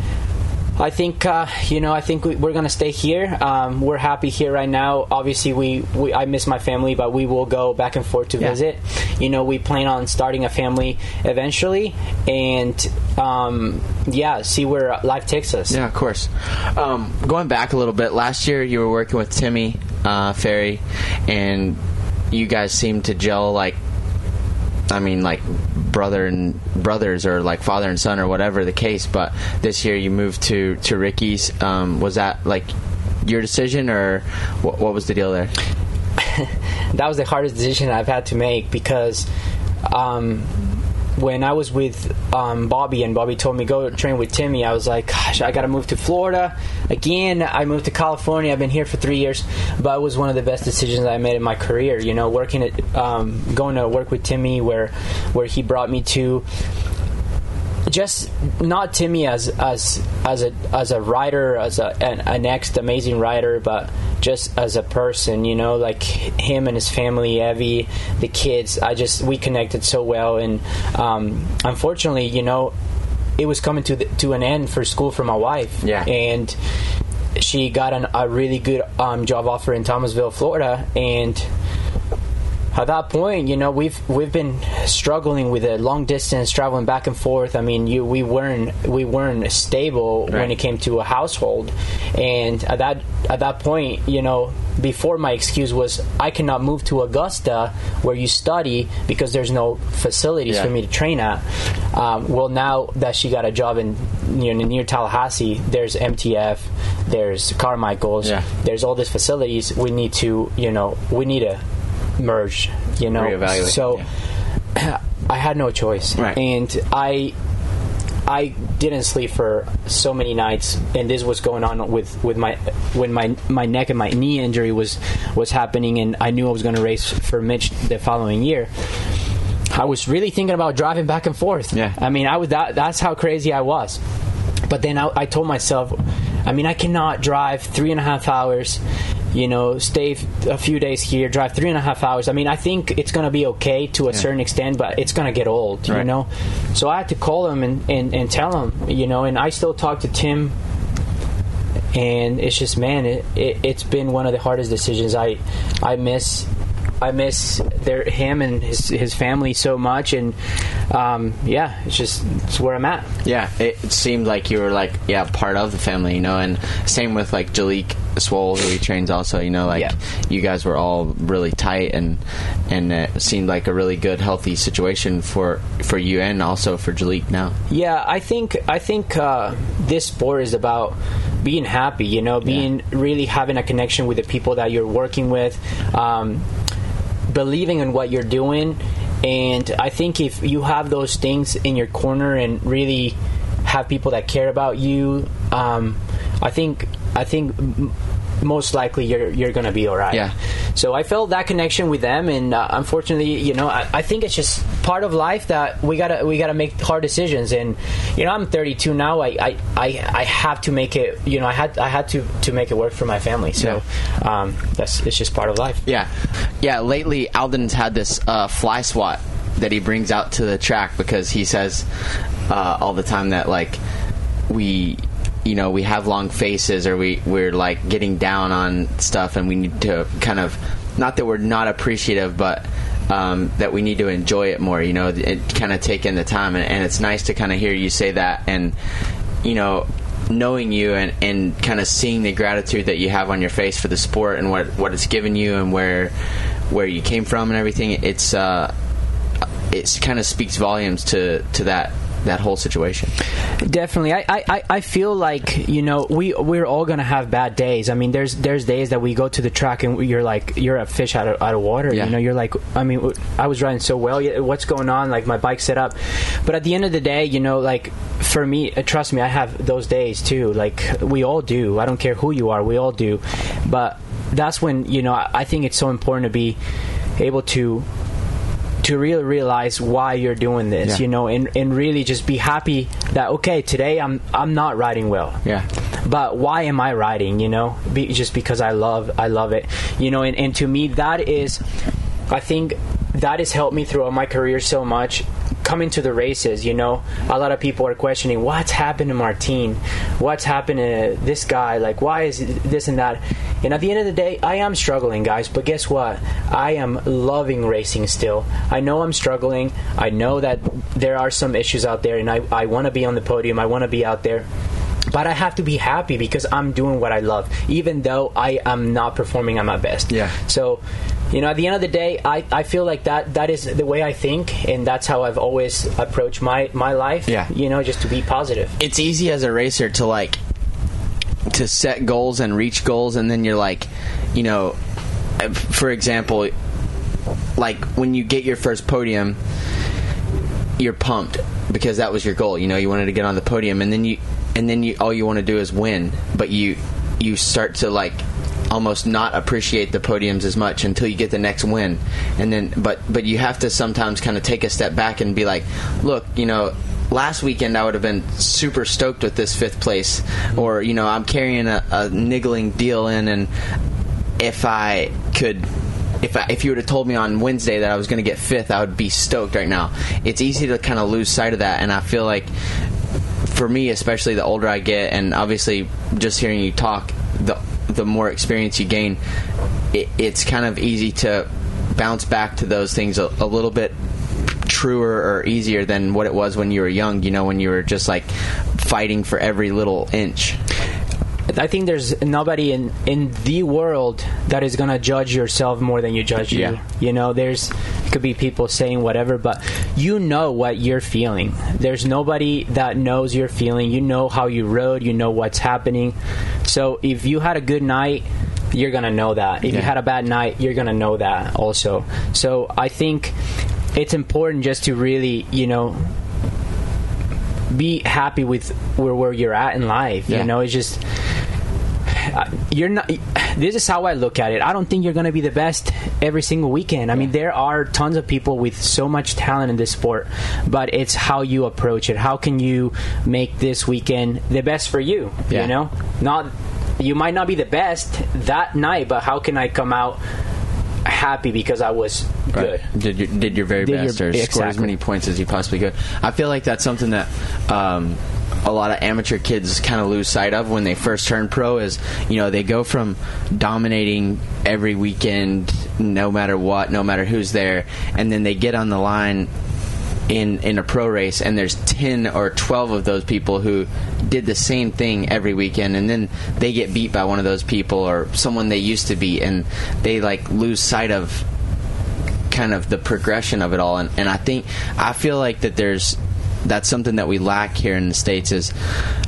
Speaker 4: I think uh, you know I think we, we're gonna stay here. Um, we're happy here right now. Obviously, we, we I miss my family, but we will go back and forth to
Speaker 3: Yeah.
Speaker 4: visit. You know, we plan on starting a family eventually, and um, yeah, see where life takes us.
Speaker 3: Yeah, of course. Um, going back a little bit, last year you were working with Timmy uh, Ferry, and you guys seemed to gel like, I mean, like brother and brothers, or like father and son, or whatever the case. But this year you moved to to Ricky's. Um, was that like your decision, or what, what was the deal there? [laughs]
Speaker 4: that was the hardest decision I've had to make because um, when I was with um, Bobby and Bobby told me go train with Timmy, I was like, gosh, I got to move to Florida again. I moved to California. I've been here for three years, but it was one of the best decisions I made in my career. You know, working at um, going to work with Timmy where where he brought me to just not Timmy as as as a as a writer, as a, an, a next amazing writer, but just as a person, you know, like him and his family, Evie, the kids. I just we connected so well, and um, unfortunately, you know, it was coming to the, to an end for school for my wife.
Speaker 3: Yeah.
Speaker 4: and she got an, a really good um, job offer in Thomasville, Florida, and at that point, you know, we've we've been struggling with a long distance traveling back and forth. I mean, you we weren't we weren't stable when it came to a household, and at that at that point, you know, before my excuse was I cannot move to Augusta where you study because there's no facilities
Speaker 3: Yeah.
Speaker 4: for me to train at. Um, well, now that she got a job in you know near Tallahassee, there's MTF, there's Carmichael's,
Speaker 3: Yeah.
Speaker 4: there's all these facilities. We need to you know we need to merge. You know,
Speaker 3: Reevaluate,
Speaker 4: so. [clears throat] I had no choice,
Speaker 3: Right.
Speaker 4: and I I didn't sleep for so many nights, and this was going on with, with my when my my neck and my knee injury was was happening, and I knew I was going to race for Mitch the following year. I was really thinking about driving back and forth.
Speaker 3: Yeah.
Speaker 4: I mean, I was that. That's how crazy I was. But then I, I told myself, I mean, I cannot drive three and a half hours. You know, stay f- a few days here, drive three and a half hours. I mean, I think it's going to be okay to a certain extent, but it's going to get old, you know? So I had to call him and, and, and tell him, you know, and I still talk to Tim and it's just man it, it it's been one of the hardest decisions i i miss I miss their him and his his family so much, and um, yeah, it's just it's where I'm at.
Speaker 3: Yeah, it seemed like you were like yeah part of the family, you know, and same with like Jalek Swoll who he trains also, you know, like
Speaker 4: Yeah.
Speaker 3: you guys were all really tight and and it seemed like a really good healthy situation for for you and also for Jalek now.
Speaker 4: Yeah, I think I think uh, this sport is about being happy. You know, being really having a connection with the people that you're working with, um, believing in what you're doing, and I think if you have those things in your corner and really have people that care about you, um, I think I think. Most likely, you're you're gonna be all right.
Speaker 3: Yeah.
Speaker 4: So I felt that connection with them, and uh, unfortunately, you know, I, I think it's just part of life that we gotta we gotta make hard decisions. And you know, I'm 32 now. I I, I, I have to make it. You know, I had I had to to make it work for my family. So um, that's it's just part of life.
Speaker 3: Yeah, yeah. Lately, Aldon's had this uh, fly swat that he brings out to the track because he says uh, all the time that like we, you know, we have long faces or we we're like getting down on stuff and we need to kind of not that we're not appreciative, but um, that we need to enjoy it more. You know, and kind of take in the time, and, and it's nice to kind of hear you say that and you know knowing you and, and kind of seeing the gratitude that you have on your face for the sport and what what it's given you and where where you came from and everything it's uh it kind of speaks volumes to to that that whole situation.
Speaker 4: Definitely, I, I, I feel like you know we we're all gonna have bad days. I mean, there's there's days that we go to the track and you're like you're a fish out of, out of water.
Speaker 3: Yeah.
Speaker 4: You know, you're like I mean, I was riding so well. What's going on? Like my bike's set up, but at the end of the day, you know, like for me, uh, trust me, I have those days too. Like we all do. I don't care who you are, we all do. But that's when you know I think it's so important to be able to to really realize why you're doing this,
Speaker 3: Yeah.
Speaker 4: you know, and, and really just be happy that okay, today I'm I'm not riding well.
Speaker 3: Yeah.
Speaker 4: But why am I riding, you know? Be, just because I love I love it. You know, and, and to me that is I think that has helped me throughout my career so much. Coming to the races, you know, a lot of people are questioning what's happened to Martine, what's happened to this guy, like why is this and that. And at the end of the day, I am struggling, guys. But guess what? I am loving racing still. I know I'm struggling. I know that there are some issues out there, and I, I want to be on the podium. I want to be out there. But I have to be happy because I'm doing what I love, even though I am not performing at my best.
Speaker 3: Yeah.
Speaker 4: So, you know, at the end of the day, I, I feel like that that is the way I think, and that's how I've always approached my, my life.
Speaker 3: Yeah.
Speaker 4: You know, just to be positive.
Speaker 3: it's easy as a racer to like to set goals and reach goals and then you're like you know for example like when you get your first podium you're pumped because that was your goal you know you wanted to get on the podium and then you and then you all you want to do is win but you you start to like almost not appreciate the podiums as much until you get the next win and then but but you have to sometimes kind of take a step back and be like look you know last weekend I would have been super stoked with this fifth place or you know I'm carrying a, a niggling deal in and if I could if I, if you would have told me on Wednesday that I was going to get fifth, I would be stoked right now. It's easy to kind of lose sight of that, and I feel like for me, especially the older I get, and obviously just hearing you talk, the the more experience you gain, it, it's kind of easy to bounce back to those things a, a little bit truer or easier than what it was when you were young. You know, when you were just like fighting for every little inch.
Speaker 4: I think there's nobody in in the world that is gonna judge yourself more than you judge you. You know, there's could be people saying whatever, but you know what you're feeling. There's nobody that knows you're feeling. You know how you rode. You know what's happening. So if you had a good night. You're gonna know that. If you had a bad night, you're gonna know that also. So I think it's important just to really, you know, be happy with where, where you're at in life.
Speaker 3: Yeah.
Speaker 4: You know, it's just you're not. This is how I look at it. I don't think you're going to be the best every single weekend. I mean, there are tons of people with so much talent in this sport, but it's how you approach it. How can you make this weekend the best for you?
Speaker 3: Yeah.
Speaker 4: You know, not you might not be the best that night, but how can I come out happy because I was good?
Speaker 3: Did your, did your very
Speaker 4: Did your-
Speaker 3: best or score as many points as you possibly could. I feel like that's something that um, a lot of amateur kids kind of lose sight of when they first turn pro. Is you know they go from dominating every weekend, no matter what, no matter who's there, and then they get on the line in in a pro race and there's 10 or 12 of those people who did the same thing every weekend and then they get beat by one of those people or someone they used to beat and they like lose sight of kind of the progression of it all and, and I think I feel like that there's that's something that we lack here in the states is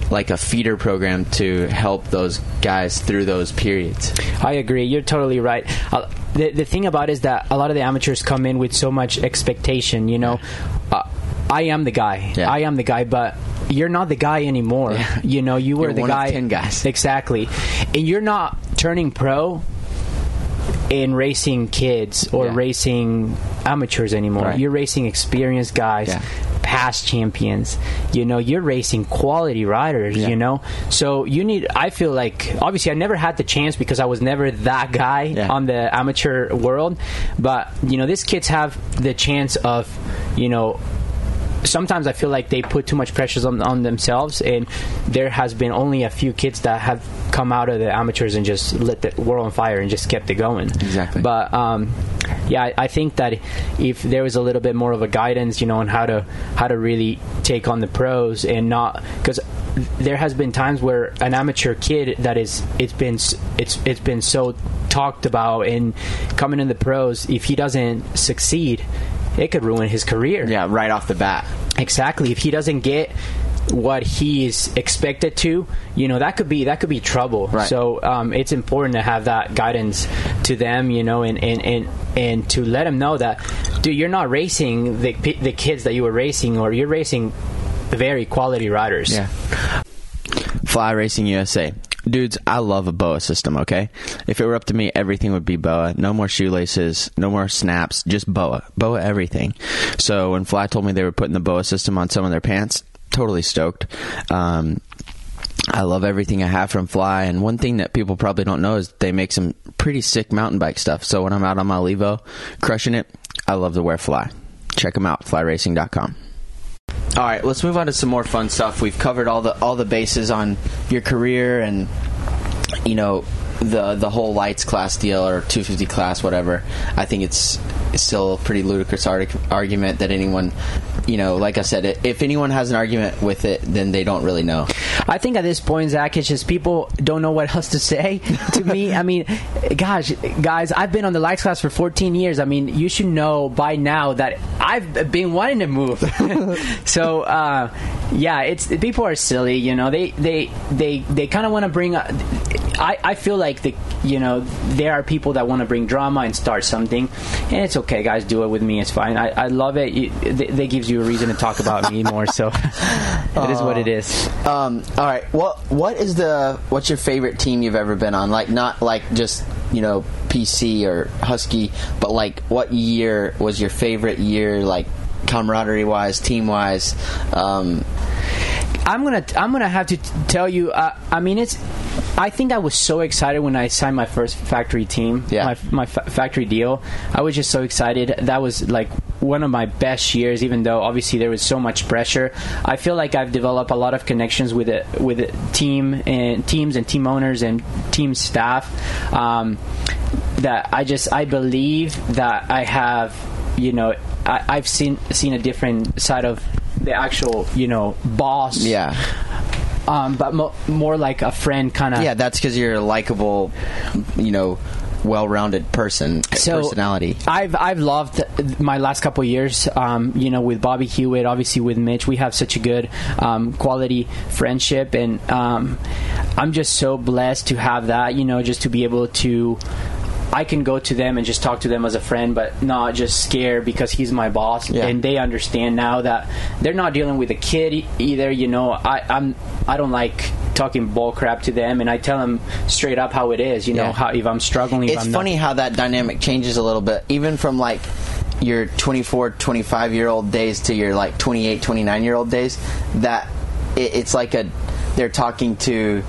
Speaker 3: like a feeder program to help those guys through those periods.
Speaker 4: I agree. You're totally right. Uh, the, the thing about it is that a lot of the amateurs come in with so much expectation. You know, uh, I am the guy.
Speaker 3: Yeah.
Speaker 4: I am the guy, but you're not the guy anymore.
Speaker 3: Yeah.
Speaker 4: You know, you were
Speaker 3: You're
Speaker 4: the
Speaker 3: one of
Speaker 4: guy.
Speaker 3: 10 guys.
Speaker 4: Exactly, and you're not turning pro in racing kids or
Speaker 3: Yeah.
Speaker 4: racing amateurs anymore.
Speaker 3: Right.
Speaker 4: You're racing experienced guys.
Speaker 3: Yeah.
Speaker 4: Past champions, you know, you're racing quality riders,
Speaker 3: Yeah.
Speaker 4: you know. So you need. I feel like obviously I never had the chance because I was never that guy
Speaker 3: Yeah.
Speaker 4: on the amateur world. But you know, these kids have the chance of, you know, sometimes I feel like they put too much pressures on, on themselves, and there has been only a few kids that have come out of the amateurs and just lit the world on fire and just kept it going.
Speaker 3: Exactly.
Speaker 4: But um, yeah, I, I think that if there was a little bit more of a guidance, you know, on how to how to really take on the pros and not because there has been times where an amateur kid that is it's been it's it's been so talked about and coming in the pros if he doesn't succeed it could ruin his career
Speaker 3: Yeah, right off the bat.
Speaker 4: Exactly. If he doesn't get what he's expected to, you know, that could be that could be trouble.
Speaker 3: Right.
Speaker 4: So um, it's important to have that guidance to them, you know, and and, and and to let them know that, dude, you're not racing the the kids that you were racing, or you're racing very quality riders.
Speaker 3: Yeah. Fly Racing USA. Dudes, I love a BOA system, okay? If it were up to me, everything would be BOA. No more shoelaces, no more snaps, just BOA. BOA everything. So when Fly told me they were putting the BOA system on some of their pants, totally stoked. Um, I love everything I have from Fly, and one thing that people probably don't know is they make some pretty sick mountain bike stuff. So when I'm out on my Levo, crushing it, I love to wear Fly. Check them out, flyracing.com. All right, let's move on to some more fun stuff. We've covered all the all the bases on your career and you know the the whole lights class deal or 250 class whatever. I think it's, it's still a pretty ludicrous arg- argument that anyone you know, like I said, if anyone has an argument with it, then they don't really know.
Speaker 4: I think at this point, Zach, it's just people don't know what else to say [laughs] to me. I mean, gosh, guys, I've been on the lights class for 14 years. I mean, you should know by now that I've been wanting to move. [laughs] so, uh, yeah, it's people are silly. You know, they they they they kind of want to bring. A, I I feel like the you know there are people that want to bring drama and start something, and it's okay, guys. Do it with me. It's fine. I, I love it. it they, gives you a reason to talk about me more. So [laughs] it is what it is.
Speaker 3: Um, all right. What what is the what's your favorite team you've ever been on? Like not like just you know PC or Husky, but like what year was your favorite year? Like camaraderie wise, team wise. Um,
Speaker 4: I'm gonna I'm gonna have to t- tell you. Uh, I mean, it's. I think I was so excited when I signed my first factory team,
Speaker 3: Yeah.
Speaker 4: my my fa- factory deal. I was just so excited. That was like one of my best years, even though obviously there was so much pressure. I feel like I've developed a lot of connections with it with the team and teams and team owners and team staff. Um, that I just I believe that I have, you know, I, I've seen seen a different side of the actual, you know, boss
Speaker 3: yeah,
Speaker 4: um, but mo- more like a friend kind of.
Speaker 3: yeah. That's because you're a likable, you know, well-rounded person,
Speaker 4: So
Speaker 3: personality.
Speaker 4: I've I've loved my last couple of years. Um, you know, with Bobby Hewitt, obviously with Mitch, we have such a good um, quality friendship, and um, I'm just so blessed to have that. You know, just to be able to. I can go to them and just talk to them as a friend, but not just scare because he's my boss,
Speaker 3: Yeah.
Speaker 4: and they understand now that they're not dealing with a kid either. You know, I, I'm I don't like talking bull crap to them, and I tell them straight up how it is. You know,
Speaker 3: Yeah.
Speaker 4: how if I'm struggling,
Speaker 3: it's
Speaker 4: I'm not-
Speaker 3: funny how that dynamic changes a little bit even from like your 24 25 year old days to your like 28 29 year old days that it, it's like a they're talking to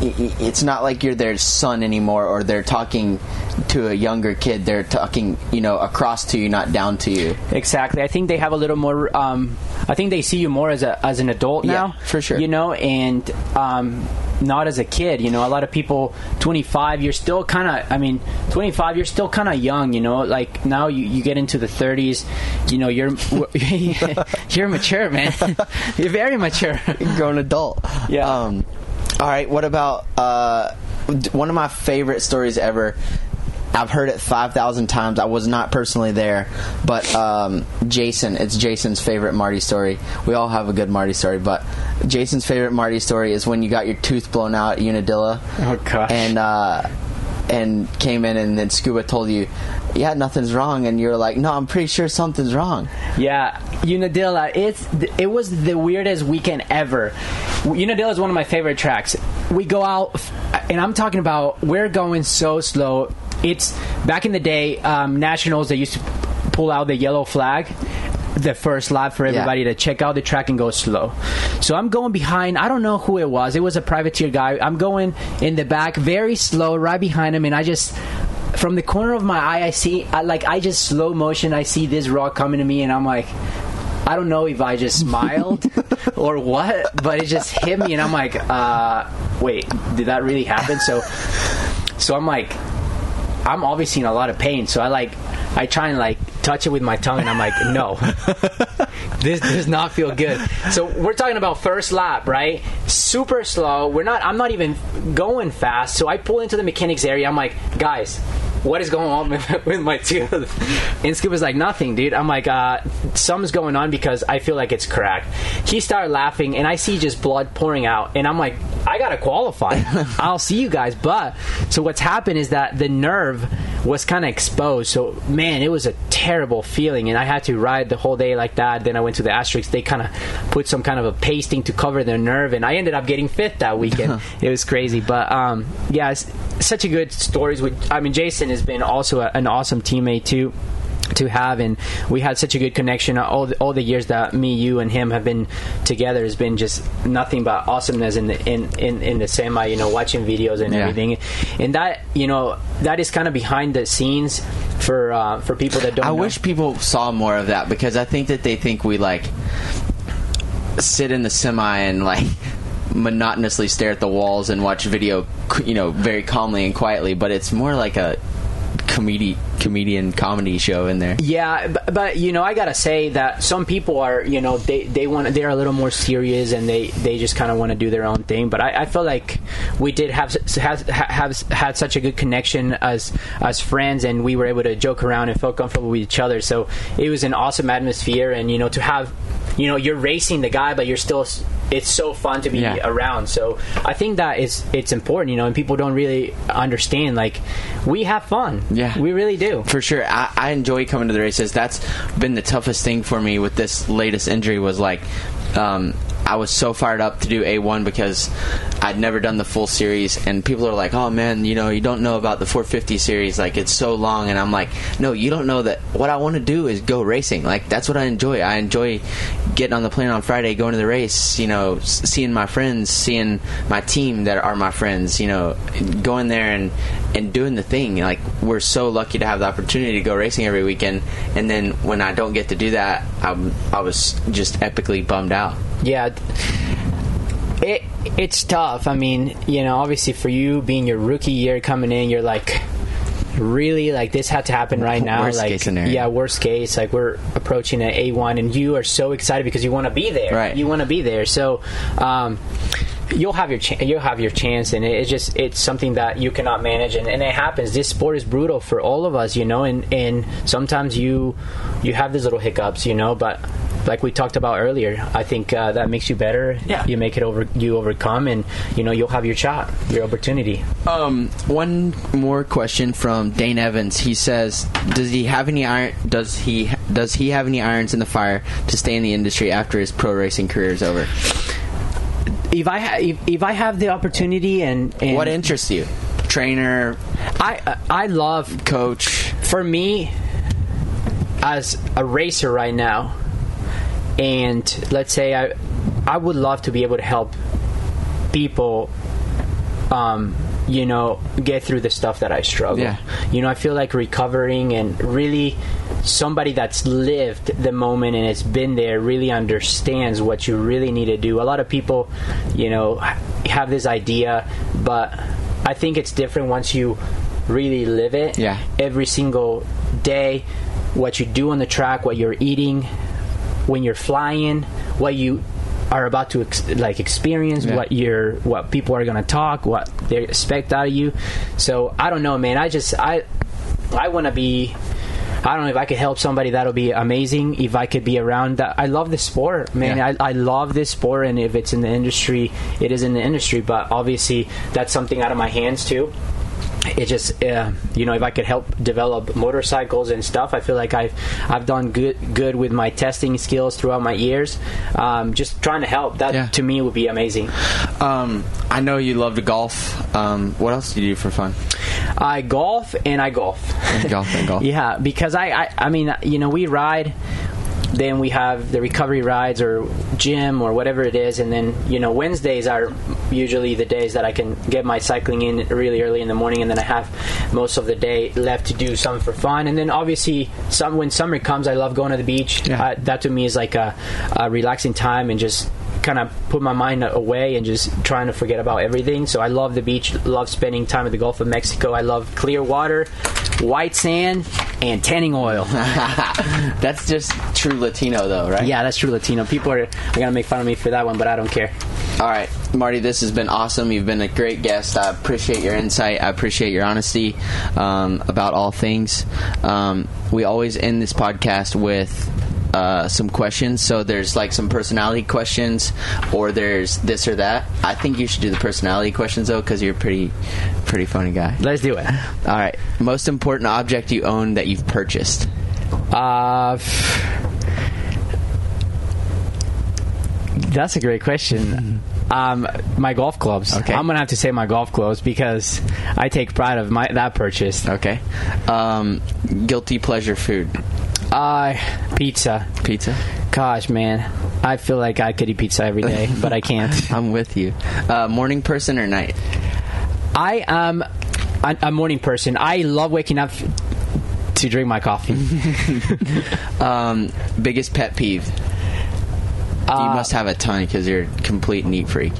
Speaker 3: it's not like you're their son anymore or they're talking to a younger kid they're talking you know across to you not down to you
Speaker 4: Exactly. I think they have a little more. Um, I think they see you more as a as an adult
Speaker 3: Yeah,
Speaker 4: now,
Speaker 3: for sure.
Speaker 4: You know, and um, not as a kid. You know, a lot of people, twenty five, you're still kind of. I mean, twenty five, you're still kind of young. You know, like now you, you get into the thirties. You know, you're [laughs] you're mature, man. [laughs] you're very mature.
Speaker 3: grown adult.
Speaker 4: Yeah.
Speaker 3: Um, all right. What about uh, one of my favorite stories ever? I've heard it five thousand times. I was not personally there, but um, Jason. It's Jason's favorite Marty story. We all have a good Marty story, but Jason's favorite Marty story is when you got your tooth blown out at Unadilla.
Speaker 4: Oh, gosh.
Speaker 3: And uh, and came in, and then Scuba told you, "Yeah, nothing's wrong," and you're like, "No, I'm pretty sure something's wrong."
Speaker 4: Yeah, Unadilla. It's it was the weirdest weekend ever. Unadilla is one of my favorite tracks. We go out, and I'm talking about we're going so slow. It's back in the day, um, nationals. They used to pull out the yellow flag. The first lap for everybody to check out the track and go slow. So I'm going behind. I don't know who it was. It was a privateer guy. I'm going in the back, very slow, right behind him, and I just from the corner of my eye, I see, I, like, I just slow motion. I see this rock coming to me, and I'm like, I don't know if I just smiled [laughs] or what, but it just hit me, and I'm like, uh, wait, did that really happen? So, so I'm like, I'm obviously in a lot of pain. So I like, I try and like touch it with my tongue, and I'm like, no, [laughs] this does not feel good. So we're talking about first lap, right? Super slow. We're not. I'm not even going fast. So I pull into the mechanics area. I'm like, guys, what is going on [laughs] with, my tooth? And Scoop was like, nothing, dude. I'm like, uh, something's going on because I feel like it's cracked. He started laughing, and I see just blood pouring out, and I'm like, I gotta qualify. [laughs] I'll see you guys. But so what's happened is that the nerve was kind of exposed. So man, it was a terrible feeling, and I had to ride the whole day like that. Then I went to the Asterisk. They kind of put some kind of a pasting to cover the nerve, and I ended up getting fifth that weekend. [laughs] it was crazy, but um, yeah, it's such a good stories. With I mean, Jason has been also a, an awesome teammate too to have and we had such a good connection all the, all the years that me you and him have been together has been just nothing but awesomeness in the in in, in the semi you know watching videos and
Speaker 3: Yeah.
Speaker 4: everything and that you know that is kind of behind the scenes for uh, for people that don't
Speaker 3: I
Speaker 4: know.
Speaker 3: wish people saw more of that because I think that they think we like sit in the semi and like monotonously stare at the walls and watch video, you know, very calmly and quietly. But it's more like a comedy, comedian comedy show in there.
Speaker 4: Yeah, but, but you know, I gotta say that some people are, you know, they they want they're a little more serious and they they just kind of want to do their own thing. But I, I feel like we did have have have had such a good connection as as friends, and we were able to joke around and feel comfortable with each other. So it was an awesome atmosphere, and you know, to have, you know, you're racing the guy, but you're still. It's so fun to be
Speaker 3: Yeah.
Speaker 4: around. So I think that is it's important, you know, and people don't really understand. Like we have fun.
Speaker 3: Yeah.
Speaker 4: we really do.
Speaker 3: For sure, I, I enjoy coming to the races. That's been the toughest thing for me with this latest injury. Was like, um, I was so fired up to do A1 because I'd never done the full series, and people are like, "Oh man, you know, you don't know about the 450 series. Like, it's so long." And I'm like, "No, you don't know that. What I want to do is go racing. Like, that's what I enjoy. I enjoy getting on the plane on Friday, going to the race. You know, seeing my friends, seeing my team that are my friends. You know, going there and and doing the thing. Like, we're so lucky to have the opportunity to go racing every weekend. And then when I don't get to do that, I'm, I was just epically bummed out.
Speaker 4: Yeah. It it's tough. I mean, you know, obviously for you being your rookie year coming in, you're like really like this had to happen right now.
Speaker 3: Worst
Speaker 4: like
Speaker 3: case scenario.
Speaker 4: yeah, worst case. Like we're approaching an A one, and you are so excited because you want to be there.
Speaker 3: Right.
Speaker 4: You want to be there. So. um You'll have your ch- you'll have your chance, and it, it's just it's something that you cannot manage, and, and it happens. This sport is brutal for all of us, you know, and, and sometimes you you have these little hiccups, you know, but like we talked about earlier, I think uh, that makes you better.
Speaker 3: Yeah.
Speaker 4: You make it over, you overcome, and you know you'll have your shot, your opportunity.
Speaker 3: Um, one more question from Dane Evans. He says, "Does he have any iron? Does he does he have any irons in the fire to stay in the industry after his pro racing career is over?
Speaker 4: If I ha- if, if I have the opportunity and, and
Speaker 3: What interests you? Trainer,
Speaker 4: I I love
Speaker 3: coach?
Speaker 4: for me as a racer right now and let's say i i would love to be able to help people um you know get through the stuff that i struggle
Speaker 3: Yeah.
Speaker 4: you know i feel like recovering and really somebody that's lived the moment and has been there really understands what you really need to do a lot of people you know have this idea but i think it's different once you really live it
Speaker 3: Yeah.
Speaker 4: every single day what you do on the track what you're eating when you're flying what you are about to ex- like experience
Speaker 3: Yeah.
Speaker 4: what you're what people are to talk what they expect out of you so i don't know man i just i i want to be I don't know if I could help somebody. That'll be amazing. If I could be around that, I love this sport, man.
Speaker 3: Yeah.
Speaker 4: I, I love this sport, and if it's in the industry, it is in the industry. But obviously, that's something out of my hands too it just uh, you know if I could help develop motorcycles and stuff I feel like I've I've done good good with my testing skills throughout my years um, just trying to help that
Speaker 3: Yeah.
Speaker 4: to me would be amazing
Speaker 3: Um, I know you love to golf. Um, what else do you do for fun?
Speaker 4: I golf and I golf
Speaker 3: golf and golf. [laughs]
Speaker 4: yeah because I, I I mean you know we ride then we have the recovery rides or gym or whatever it is. And then you know Wednesdays are usually the days that I can get my cycling in really early in the morning. And then I have most of the day left to do something for fun. And then obviously some when summer comes I love going to the beach.
Speaker 3: Yeah.
Speaker 4: uh, that to me is like a, a relaxing time and just kind of put my mind away and just trying to forget about everything. So I love the beach, love spending time at the Gulf of Mexico. I love clear water, white sand, and tanning oil. [laughs]
Speaker 3: That's just true Latino, though, right?
Speaker 4: yeah, that's true, Latino. People are, are gonna make fun of me for that one, but I don't care.
Speaker 3: All right, Marty, this has been awesome. You've been a great guest. I appreciate your insight. I appreciate your honesty um, about all things. Um, we always end this podcast with uh, some questions. So there's like some personality questions, or there's this or that. I think you should do the personality questions though, because you're a pretty, pretty funny guy.
Speaker 4: Let's do it.
Speaker 3: All right, most important object you own that you've purchased.
Speaker 4: Uh, f- that's a great question. Um, my golf clubs.
Speaker 3: Okay.
Speaker 4: I'm gonna have to say my golf clubs because I take pride of my that purchase.
Speaker 3: Okay. Um, guilty pleasure food.
Speaker 4: Uh, pizza.
Speaker 3: Pizza.
Speaker 4: Gosh, man, I feel like I could eat pizza every day, [laughs] but I can't.
Speaker 3: I'm with you. Uh, morning person or night?
Speaker 4: I am a, a morning person. I love waking up to drink my coffee. [laughs]
Speaker 3: Um, biggest pet peeve. you
Speaker 4: Uh,
Speaker 3: must have a ton because you're a complete neat freak.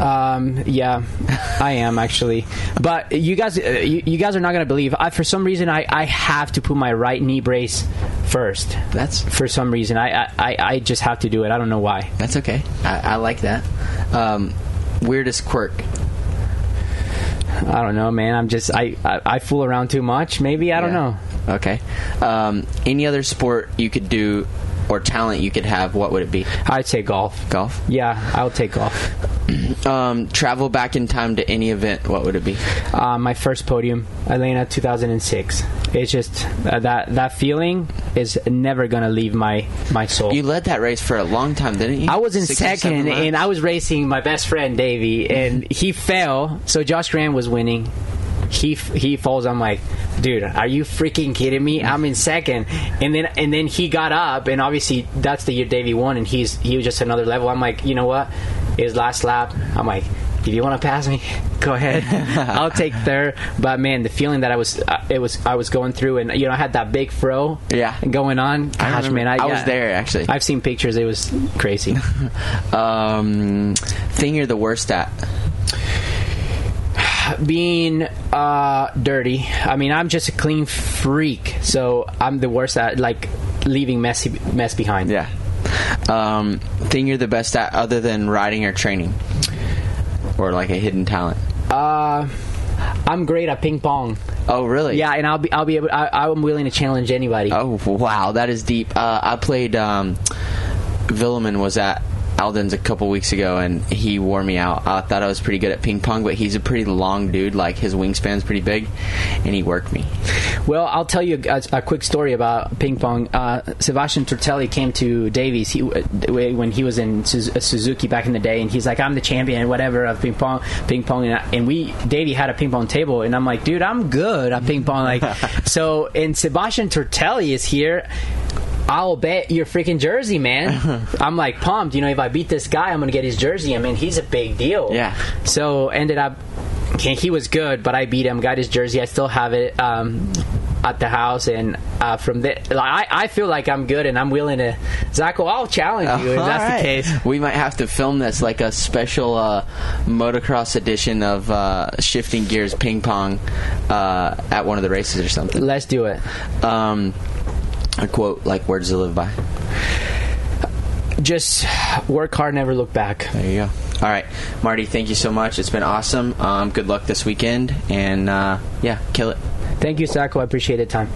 Speaker 4: Um, yeah, I am actually. But you guys, uh, you, you guys are not gonna believe. I, for some reason, I, I have to put my right knee brace first.
Speaker 3: That's
Speaker 4: For some reason, I, I, I just have to do it. I don't know why.
Speaker 3: that's okay. I, I like that. Um, weirdest quirk.
Speaker 4: I don't know, man. I'm just I, I, I fool around too much. Maybe I don't know.
Speaker 3: Okay. Um, any other sport you could do or talent you could have? What would it be?
Speaker 4: I'd say golf.
Speaker 3: Golf.
Speaker 4: Yeah, I'll take golf. [clears throat]
Speaker 3: Um, travel back in time to any event. What would it be?
Speaker 4: Uh, my first podium, Atlanta, 2006. It's just uh, that that feeling is never gonna leave my my soul.
Speaker 3: You led that race for a long time, didn't you?
Speaker 4: I was in
Speaker 3: Six
Speaker 4: second, and I was racing my best friend Davi, and he fell. So Josh Graham was winning. He he falls. I'm like, dude, are you freaking kidding me? I'm in second, and then and then he got up, and obviously that's the year Davi won, and he's he was just another level. I'm like, you know what? His last lap. I'm like. If you want to pass me, [laughs] go ahead. [laughs] I'll take third. But man, the feeling that I was, uh, it was, I was going through, and you know, I had that big fro,
Speaker 3: Yeah.
Speaker 4: going on.
Speaker 3: I
Speaker 4: Gosh,
Speaker 3: remember-
Speaker 4: man, I,
Speaker 3: I was
Speaker 4: yeah.
Speaker 3: there, actually.
Speaker 4: I've seen pictures. It was crazy. [laughs]
Speaker 3: Um, thing you're the worst at.
Speaker 4: Being uh, dirty. I mean, I'm just a clean freak, so I'm the worst at like leaving messy mess behind.
Speaker 3: Yeah. Um, thing you're the best at other than riding or training, or like a hidden talent.
Speaker 4: Uh, I'm great at ping pong.
Speaker 3: Oh, really?
Speaker 4: Yeah, and I'll be I'll be able. I, I'm willing to challenge anybody.
Speaker 3: Oh, wow, that is deep. Uh, I played. Um, Villeman was at Aldon's a couple weeks ago, and he wore me out. I thought I was pretty good at ping pong, but he's a pretty long dude. Like his wingspan's pretty big, and he worked me.
Speaker 4: Well, I'll tell you a, a quick story about ping pong. Uh, Sebastian Tortelli came to Davi's he, when he was in Suzuki back in the day, and he's like, "I'm the champion, whatever, of ping pong." Ping pong, and, I, and we Davi had a ping pong table, and I'm like, "Dude, I'm good at ping pong." Like, [laughs] so, and Sebastian Tortelli is here. I'll bet your freaking jersey, man. [laughs] I'm like pumped. You know, if I beat this guy, I'm gonna get his jersey. I mean, he's a big deal.
Speaker 3: Yeah.
Speaker 4: So ended up, he was good, but I beat him. Got his jersey. I still have it um, at the house, and uh, from there, like, I, I feel like I'm good, and I'm willing to. Zacho, I'll challenge you if
Speaker 3: All
Speaker 4: that's
Speaker 3: right.
Speaker 4: the case.
Speaker 3: we might have to film this like a special uh, motocross edition of uh, shifting gears ping pong uh, at one of the races or something.
Speaker 4: Let's do it.
Speaker 3: Um, a quote like "Words to live by."
Speaker 4: Just work hard, never look back.
Speaker 3: There you go. All right, Marty. Thank you so much. It's been awesome. Um, good luck this weekend, and uh, yeah, kill it.
Speaker 4: Thank you, Zacho. I appreciate it. Time.